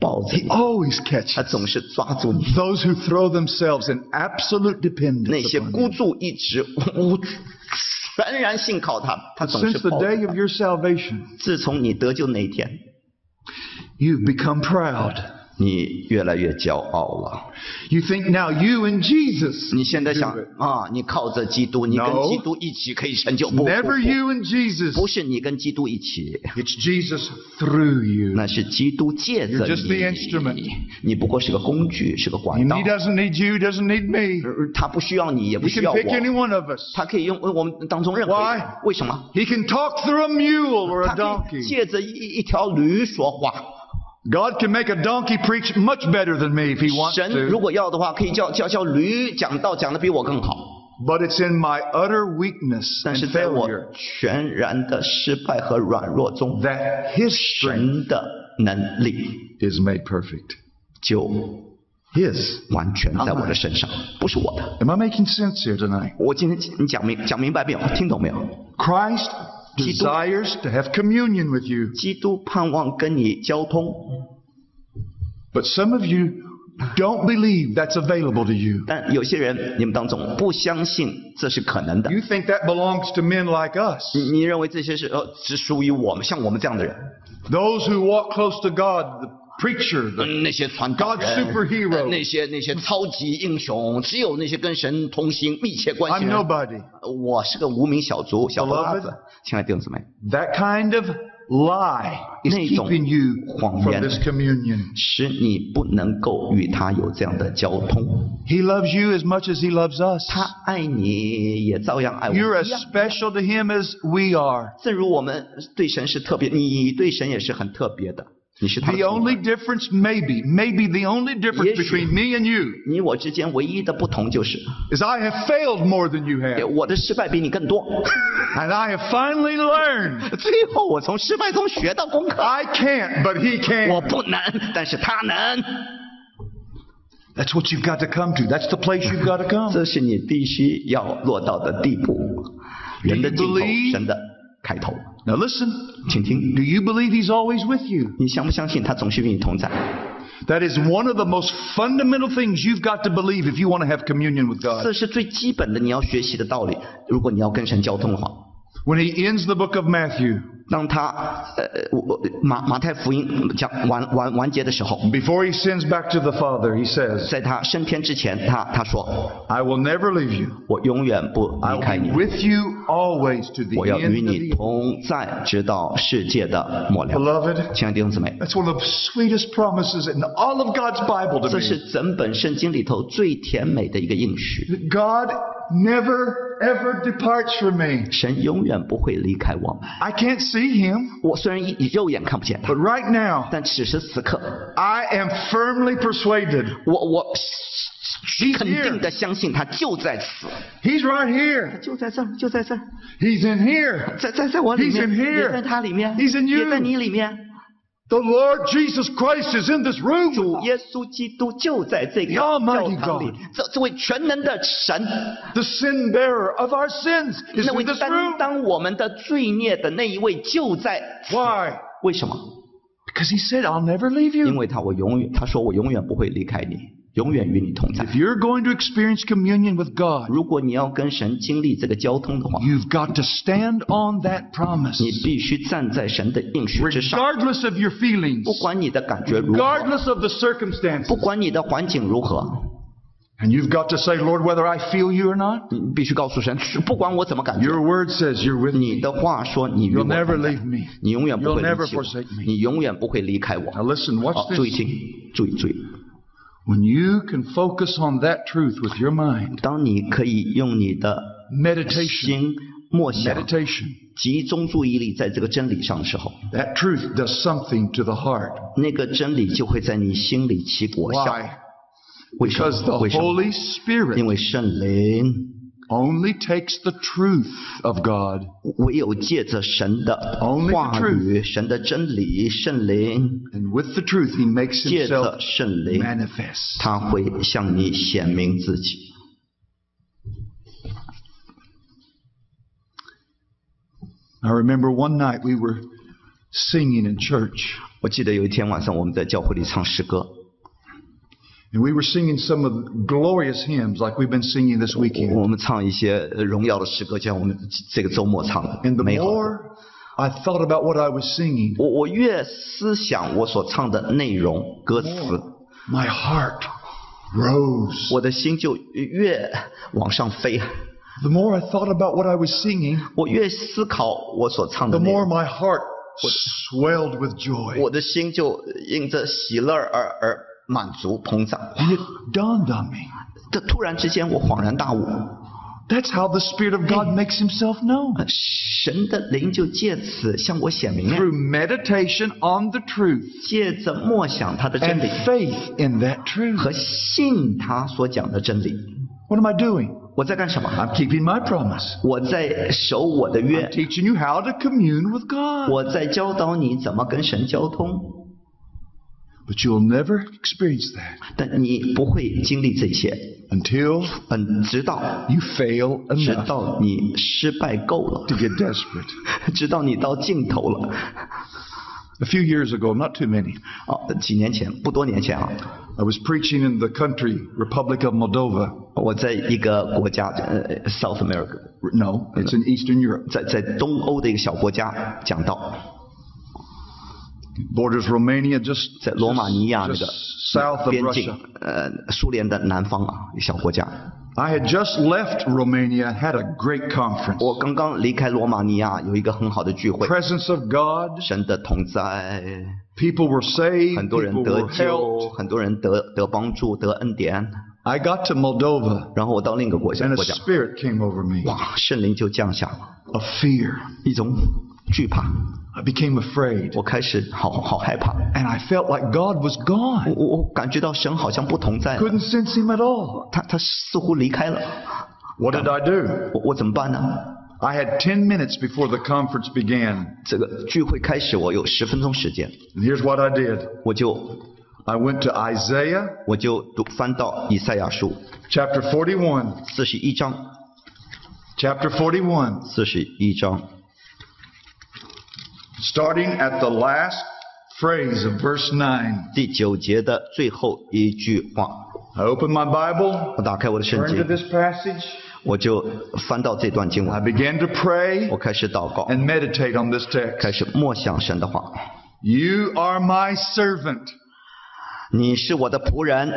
抱着 He 你， always 他 catches 总是抓住你。 those who throw themselves in absolute 那 dependence 些 upon 孤 Him. 注一掷、无全然信靠他，他总是 Since the 抱着 day 他 of your salvation, 自从你得救那一天， you've become proud. 你越来越骄傲了。You think now you and Jesus 你现在想啊，你靠着基督，你跟基督一起可以成就。不不 Never you and Jesus. 不是你跟基督一起，It's Jesus through you. 那是基督借着 You're just the instrument. 你，不过是个工具，是个管道 He。doesn't need you, doesn't need me. 呃他不需要你，也不 He 需 can 要 pick any one of us. 他可以用我们当中任何？为什么？He can talk through a mule or 他 a donkey. 借着一一条驴说话。God can make a donkey preach much better than me if He wants 神如 to. 果要的话，可以叫叫叫驴讲道讲的比我更好。 But it's in my utter weakness 但 and 是在我 failure 全然的失败和软弱中， that His strength 神的能力 is made perfect. 就 His. 完全在我的身上，不是我的。 Am I making sense here tonight? 我今天你讲明讲明白没有？听懂没有？ Christ基督。 desires to have communion with you. 基督盼望跟你交通， But some of you don't believe that's available to you. 但有些人你们当中不相信这是可能的。 You think that belongs to men like us. 你你认为这些是呃只属于我们像我们这样的人？ Those who walk close to God, the preacher, the 嗯那些传道 God 人 superhero 呃那些那些超级英雄，只有那些跟神同行密切关系 I'm 的人。 nobody. 我是个无名小卒，小鸭 Beloved 子。亲爱的弟兄姊妹， That kind of lie is 那种 keeping you 谎 from 言 this communion. 使你不能够与他有这样的交通。 He loves you as much as he loves us. 他爱你，也照样爱我 You're 们 as 一样。 special to him as we are. 正如我们对神是特别，你对神也是很特别的。 你是他的 The 宠儿 only difference, maybe, maybe the only difference Yes. between me and you 你我之间唯一的不同就是， is I have failed more than you have. 我的失败比你更多。 And I have finally learned 最后，我从失败中学到功课。 I can't, but he 我 can. 不能，但是他能。 That's what you've got to come to. That's the place you've got to come. 这是你必须要落到的地步。人的尽头 believe？，神的开头。 Now listen. 请听， Do you believe he's always with you? 你相不相信他总是与你同在？ That is one of the most fundamental things you've got to believe if you want to have communion with God. 这是最基本的你要学习的道理。如果你要跟神交通的话， When he ends the book of Matthew, 当他呃我我马马太福音讲完完完结的时候， before he sends back to the Father, he says, 在他升天之前，他他说 I will never leave you. 我永远不 I 离开 will 你 be，with you always to the 我要 end 与 of 你 the 同在，直到世界的末了。 Beloved, 亲爱的弟兄姊妹， that's one of the sweetest promises in all of God's Bible to 这是 me. 整本圣经里头最甜美的一个应许。 That God never ever departs from me. 神永远不会离开我们。 I can't see him, 我虽然以以肉眼看不见他 but，right now, 但此时此刻， I am firmly persuaded 我我 He's 肯定 here. 的相信他就在此， He's right here. 就在这儿，就在这儿， He's in here. 在在在我里 He's 面， in here. 也在他里面， He's in you. 也在你里面。 The Lord Jesus Christ is in this room. 主耶稣基督就在这个教堂里这这位全能的神，The sin bearer of our sins is 那位担.当我们的罪孽的那一位就在。Why? 为什么？Because he said, I'll never leave 因 you. 因为他我永远，他说我永远不会离开你，永远与你同在 If。you're going to experience communion with God, 如果你要跟神经历这个交通的话， you've got to stand on that promise. 你必须站在神的应许之上， Regardless of your feelings, 不管你的感觉如何， regardless of the circumstances, 不管你的环境如何， And you've got to say, Lord, whether I feel you or not, 你必须告诉神，是不管我怎么感觉， your word says you're with me. 你的话说你与 You'll 我 never 同在 leave me. 你永远不会 You'll never 离弃我 forsake me.，你永远不会离开我。 Now listen, watch 好，注意 this. 听，注意注意。 When you can focus on that truth with your mind, 当你可以用你的 meditation, 心默想， meditation, 集中注意力在这个真理上的时候， that truth does something to the heart. 那个真理就会在你心里起果效。 Why? 为什 Because the 么？为什么？ Holy 因 Spirit 为圣灵 only takes the truth of God 唯有借着神的 Only the 话语、神的真理、圣灵， and with the truth he makes 借着 himself 圣灵， manifest. 他会向你显明自己。 I remember one night we were singing in church 我记得有一天晚上我们在教会里唱诗歌， and we were singing some of the glorious hymns like we've been singing this weekend. 我们唱一些呃荣耀的诗歌，就像我们这个周末唱的 And the 美好的。 more I thought about what I was singing, 我我越思想我所唱的内容歌词， my heart rose. 我的心就越往上飞。 The more I thought about what I was singing, 我越思考我所唱 the 的内 more 容， my heart swelled with joy. 我的心就因着喜乐而而 满足膨胀。And it dawned on me. 这突然之间，我恍然大悟，That's how the Spirit of God makes himself known. 神的灵就借此向我显明了，Through meditation on the truth 借着默想他的真理 and 理 faith in that truth. 和信他所讲的真理。What am I doing? 我在干什么？I'm keeping my promise. 我在守我的约 I'm，teaching you how to commune with God. 我在教导你怎么跟神交通。But you'll never experience that 但你不会经历这些， until 嗯，直到 you fail 直 enough 到你失败够了 to，get desperate. 直到你到尽头了。 A few years ago, not too many, 哦，几年前，不多年前啊， I was preaching in the country, Republic of Moldova. 我在一个国家，呃，South America， No, it's in Eastern Europe. 在在东欧的一个小国家讲道， Borders Romania, just, 在罗马尼亚那 just 个 south of 边境 Russia.，呃，苏联的南方啊，一个小国家。 I had just left Romania, had a great conference. 我刚刚离开罗马尼亚，有一个很好的聚会， Presence of God, 神的同在， people were saved, 很多人 people 得 were 救， helped. 很多人得得帮助，得恩典。 I got to Moldova, 然后我到另一个国家 and a 国家， spirit came over me 哇，圣灵就降下， of fear. 一种惧怕， I became afraid, 我开始好好害怕， and I felt like God was 我 gone. 我我感觉到神好像不同在了， Couldn't sense Him at all. 他他似乎离开了， What did I do? 我我怎么办呢？ I had 10 minutes before the conference began. 这个聚会开始，我有十分钟时间， And here's what I did 我就 I went to Isaiah 我就读翻到以赛亚书 chapter 41. 四十一章， Chapter 41, 四十一章， starting at the last phrase of verse 9. 第九节的最后一句话。 I opened my Bible, 我打开我的圣 turned to 经， this passage. 我就翻到这段经 I 文， began to pray 我开始祷告， and meditate on this text. 开始默想神的话。 You are my servant. 你是我的仆人，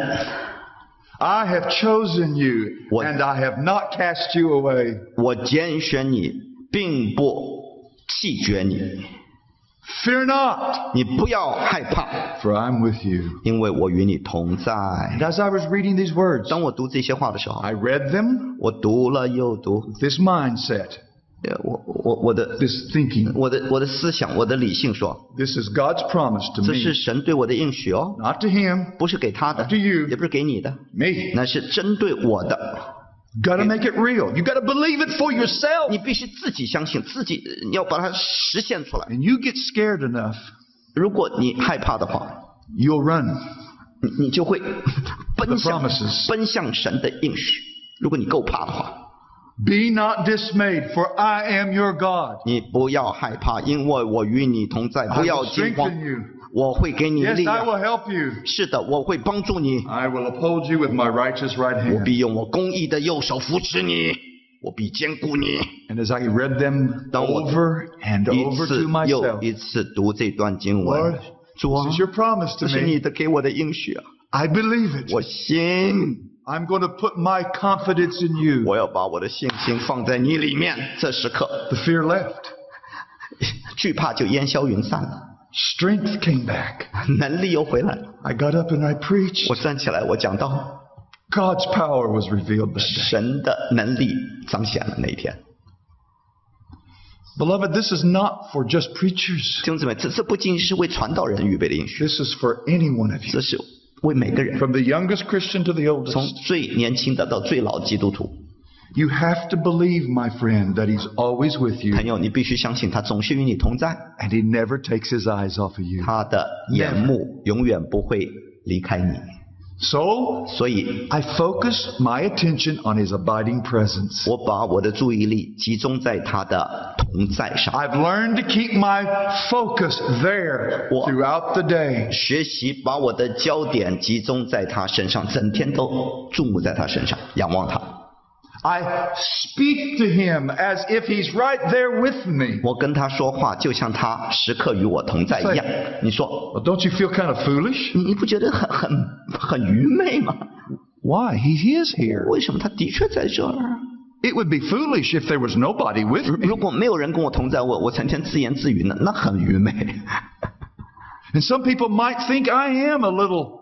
I have chosen you, What? and I have not cast you away. 我拣选你，并不弃绝你。 Fear not, 你不要害怕，for I'm with you. 因为我与你同在 And。as I was reading these words, 当我读这些话的时候，I read them 我读了又读 this mindset, 呃我我我的 this thinking. 我的我的思想，我的理性说，This is God's promise to 这 me, 这是神对我的应许哦，not to him, 不是给他的 To you，也不是给你的，me. 那是针对我的。Got to make it real. You got to believe it for yourself. 你必须自己相信，自己呃要把它实现出来。 And you get scared enough, 如果你害怕的话， you'll run. 你你就会奔向 promises 奔向神的应许。如果你够怕的话， Be not dismayed, for I am your God. 你不要害怕，因为我与你同在。 I 不要 will 惊慌 strengthen，you. 我会给你 Yes, 力 I 量。 will help you. 是的，我会帮助你， I will uphold you with my righteous right 我 hand. 必用我公义的右手扶持你，我必坚固你。 And as I read them 当我 over and 一 over 次 to 又 myself, 一次读这段经 Lord, 文，主啊 this，is your promise to 这是你 me. 的给我的应许啊， I believe it. 我信， I'm going to put my confidence in you. 我要把我的信心放在你里面。这时刻， The fear left. 惧怕就烟消云散了， Strength came back. 能力又回来了。 I got up and I preached. 我站起来，我讲到 God's power was revealed that day. 神的能力彰显了那一天。 Beloved, this is not for just preachers. 弟兄姊妹，这这不仅仅是为传道人预备的应许， This is for any one of you. 这是为每个人， From the youngest Christian to the 从 oldest. 最年轻的到最老的基督徒。 You have to believe, my friend, that He's always with you 朋友，你必须相信他总是与你同在， and He never takes His eyes off of you. 他的眼目永远不会离开你。 So, 所以， I focus my attention on His abiding presence. 我把我的注意力集中在他的同在上， I've learned to keep my focus there What? throughout the day. 学习把我的焦点集中在他身上，整天都注目在他身上，仰望他。 I speak to Him as if He's right there with me. 我跟他说话，就像他时刻与我同在一样。你说， Well, don't you feel kind of foolish? 你你不觉得很很很愚昧吗？ Why? He is here. 为什么他的确在这儿？ It would be foolish if there was nobody with 如 me. 如果没有人跟我同在，我我成天自言自语呢，那很愚昧。 And some people might think I am a little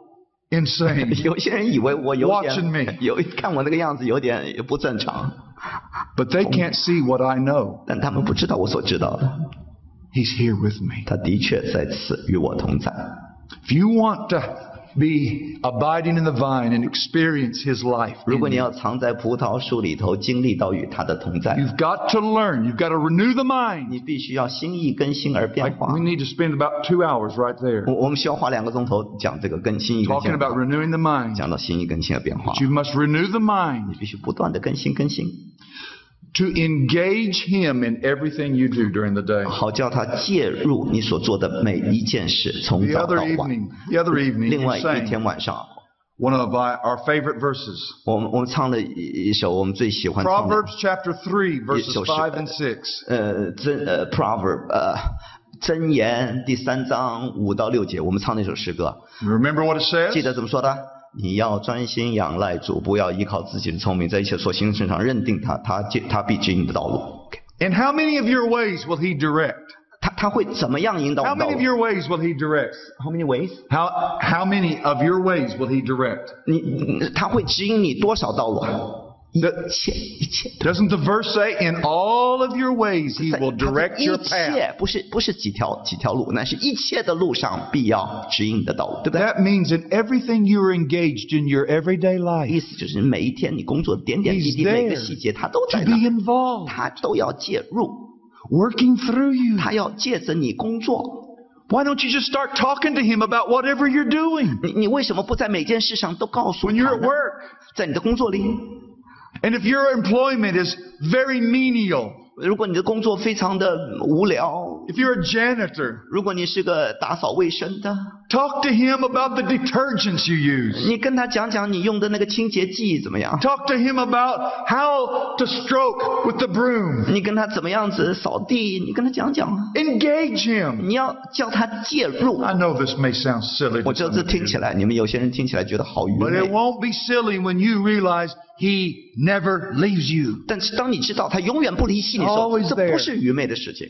insane. 有些人以为我有 Watching me. 点有看我那个样子有点不正常， But they can't see what I know. 但他们不知道我所知道的。 He's here with me. 他的确在此与我同在。 If you want to be abiding in the vine and experience His life, 如 in 果你 you, 要藏在葡萄树里头，经历到与他的同在， you've got to learn. You've got to renew the mind. 你必须要心意更新而变 Like 化 we。need to spend about two hours right there 我我们需要花两个钟头讲这个更新意更 talking 新而变 about 化， renewing the mind. 讲到心意更新而变化 But，you must renew the mind 你必须不断的更新更新， to engage Him in everything you do during the day. 好叫他介入你所做的每一件事，从 The 早 other 到晚。 evening, the other evening, 另 we 外一 sang 天晚上， one of our, our favorite verses. 我们我们唱了一一首我们最喜欢唱的 Proverbs chapter 3, verses so- 5 and 6. 呃真呃 proverb 呃箴言第三章五到六节，我们唱那首诗歌， You remember what it 记 says? 得怎么说的？ 你要专心仰赖主，不要依靠自己的聪明，在一切所行的身上认定他，他指他必指引你的道路。And how many of your ways will He direct? 他他会怎么样引导我 How 们道 many of 路 your ways will He direct?？How many ways？How, how many of your ways will He direct? 你你他会指引你多少道路？一切一切。 Doesn't the verse say, in all of your ways He 在 will 他在 direct 一 your path? 切不是不是几条几条路，那是一切的路上必要指引你的道路，对不对？ That means in everything you are engaged in your everyday 意 life 思就是每一天你工作的点点滴 He's 滴，每个 there 细节他都 to 在 be 那， involved, 他都要介入， working through you. 他要借着你工作。 Why don't you just start talking to Him about whatever you're doing 你你为什么不在每件事上都告诉 when you're 他 at 呢？ work? 在你的工作里， And if your employment is very menial, 如果你的工作非常的无聊， if you're a janitor, 如果你是个打扫卫生的， talk to Him about the detergents you use. 你跟他讲讲你用的那个清洁剂怎么样？ Talk to him about how to stroke with the broom. 你跟他怎么样子扫地？你跟他讲讲啊， Engage him. 你要叫他介入。 I know this may sound silly, 我 to 知道 some 这 of 听 you, 起来，你们有些人听起来觉得好愚 but it 昧。 won't be silly when you realize he never leaves you. 但是当你知道他永远不离弃你的时候， Always 这 there. 不是愚昧的事情，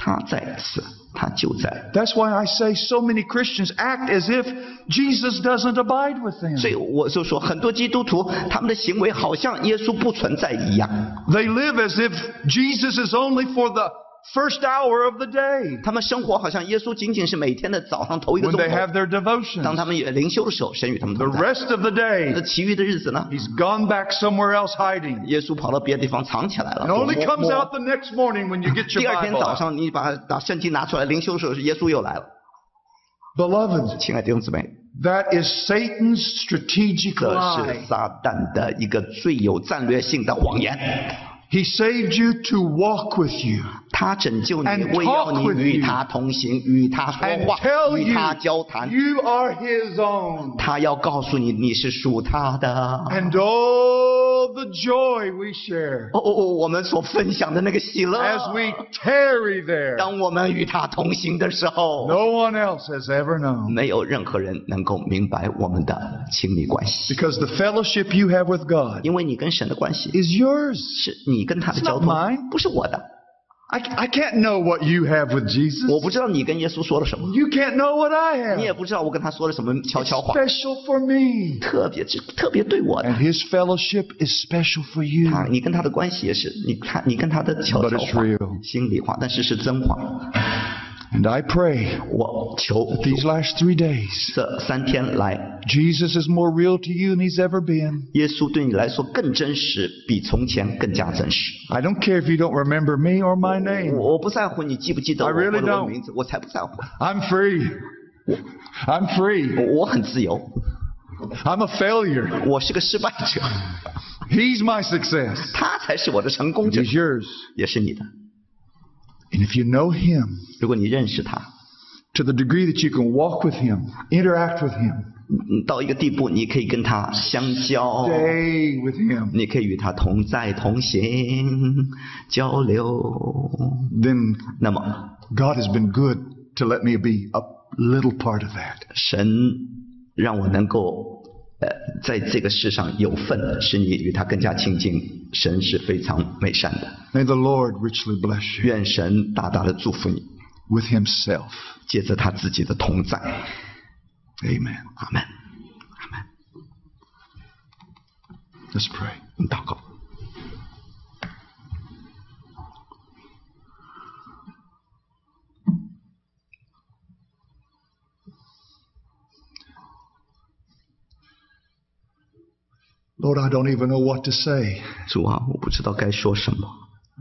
他在此，他就在。 That's why I say so many Christians act as if Jesus doesn't abide with them. 所以我就说，很多基督徒他们的行为好像耶稣不存在一样， They live as if Jesus is only for the first hour of the day 他们生活好像耶稣仅仅是每天的早上头一个 when 钟 they have 头， their devotions. 当他们也灵修的时候，神与他们 The 同在。 rest of the 那 day, 其余的日子呢？ he's gone back somewhere else hiding. 耶稣跑到别的地方藏起来了。 And only 摸 comes 摸 out the next morning when you get your 第二天 Bible 早 out. 上，你把把圣经拿出来，灵修的时候，耶稣又来了。 Beloved, 亲爱的弟兄姊妹， that is Satan's strategic 这 lie. 是撒旦的一个最有战略性的谎言。 He saved you to walk with you 他拯救你 And，为要 talk 你 with 与 you 他同行，与他说 and 话， tell 与 you 他交谈。 you are his own. 他要告诉你，你是属他的。 And all the joy we share 哦哦哦，我们所分享的那个喜乐， as we tarry there. 当我们与他同行的时候， No one else has ever known. 没有任何人能够明白我们的亲密关系， Because the fellowship you have with God 因为你跟神的关系 is yours. 是你跟他的 It's 交 not 通 mine.，不是我的。 I, I can't know what you have with Jesus. 我不知道你跟耶稣说了什么，You can't know what I have. 你也不知道我跟他说了什么悄悄话，Special for me. 特别是特别对我的。And his fellowship is special for you. 他，你跟他的关系也是，你看你跟他的悄悄话心里话，但是是真话。And I pray 我求 these last three days, 这三天来， Jesus is more real to you than he's ever been. 耶稣对你来说更真实，比从前更加真实。 I don't care if you don't remember me or my name. 我我不在乎你记不记得我 I really 或者我 don't. 的名字，我才不在乎。 I'm free. I'm free. 我我很自由， I'm a failure. 我是个失败者， He's my success. 他才是我的成功者 He's，yours. 也是你的。 And if you know him 如果你认识他， to the degree that you can walk with him, interact with him, 嗯到一个地步，你可以跟他相交， stay with him, 你可以与他同在同行交流。 then 那么， God has been good to let me be a little part of that. 神让我能够呃，在这个世上有份，使你与他更加亲近。 神是非常美善的， May the Lord richly bless you 愿神大大的祝福你， with himself. 借着他自己的同在。 Amen. 阿门。 Let's pray. 我们祷告。 Lord, I don't even know what to say. 主啊，我不知道该说什么，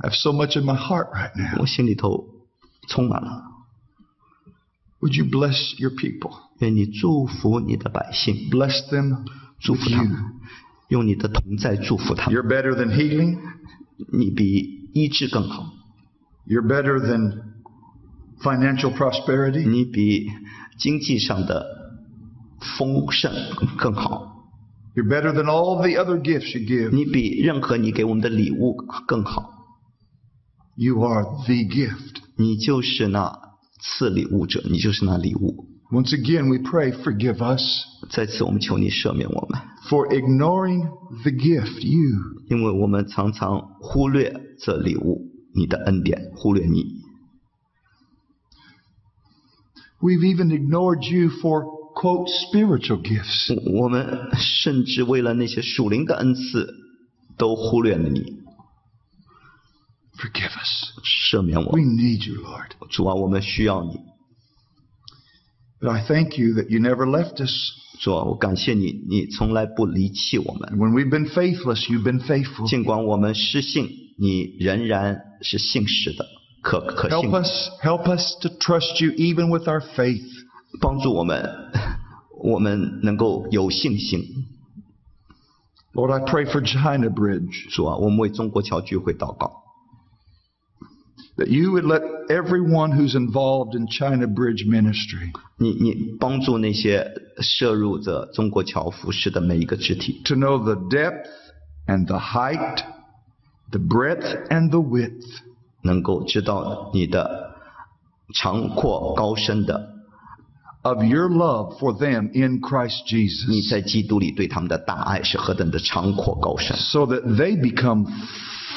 I have so much in my heart right now. 我心里头充满了。 Would you bless your people? 愿你祝福你的百姓， Bless them 祝 with 福他 you. 们，用你的同在祝福他们。 You're better than healing. 你比医治更好， You're better than financial prosperity. 你比经济上的丰盛更好， You're better than all the other gifts you give. 你比任何你给我们的礼物更好。 You are the gift. 你就是那赐礼物者，你就是那礼物。 Once again, we pray, forgive us 在此，我们求你赦免我们， for ignoring the gift, you. 因为我们常常忽略这礼物，你的恩典，忽略你。 We've even ignored you for, quote, spiritual gifts. 我们甚至为了那些属灵的恩赐，都忽略了你。 Forgive us. 赦免我 We，need you, Lord. 主啊，我们需要你。 But I thank you that you never left us. 主啊，我感谢你，你从来不离弃我们。 When we've been faithless, you've been faithful. 尽管我们失信，你仍然是信实的，可可 Help 信的。 us, help us to trust you even with our faith. 帮助我们，我们能够有信心。Lord, I pray for China Bridge. 主啊，我们为中国桥聚会祷告。That you would let everyone who's involved in China Bridge ministry. 你你帮助那些摄入着中国桥服侍的每一个肢体。To know the depth and the height, the breadth and the width. 能够知道你的长阔高深的 of your love for them in Christ 你 Jesus 在基督里对他们的大爱是何等的长阔高深， so that they become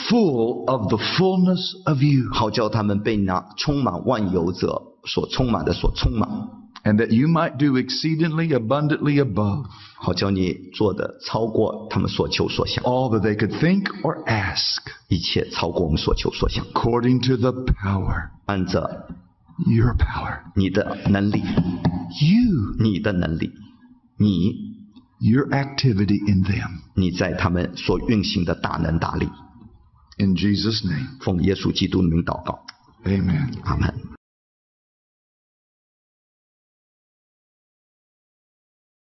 full of the fullness of you 好叫他们被那充满万有者所充满的所充满， and that you might do exceedingly abundantly above 好叫你做的超过他们所求所想， all that they could think or ask 一切超过我们所求所想， according to the power, 按着 Your power, 你的能力，you, 你的能力，你 your activity in them. 你在他们所运行的大能大力，In Jesus' name, 奉耶稣基督的名祷告，amen. 阿门。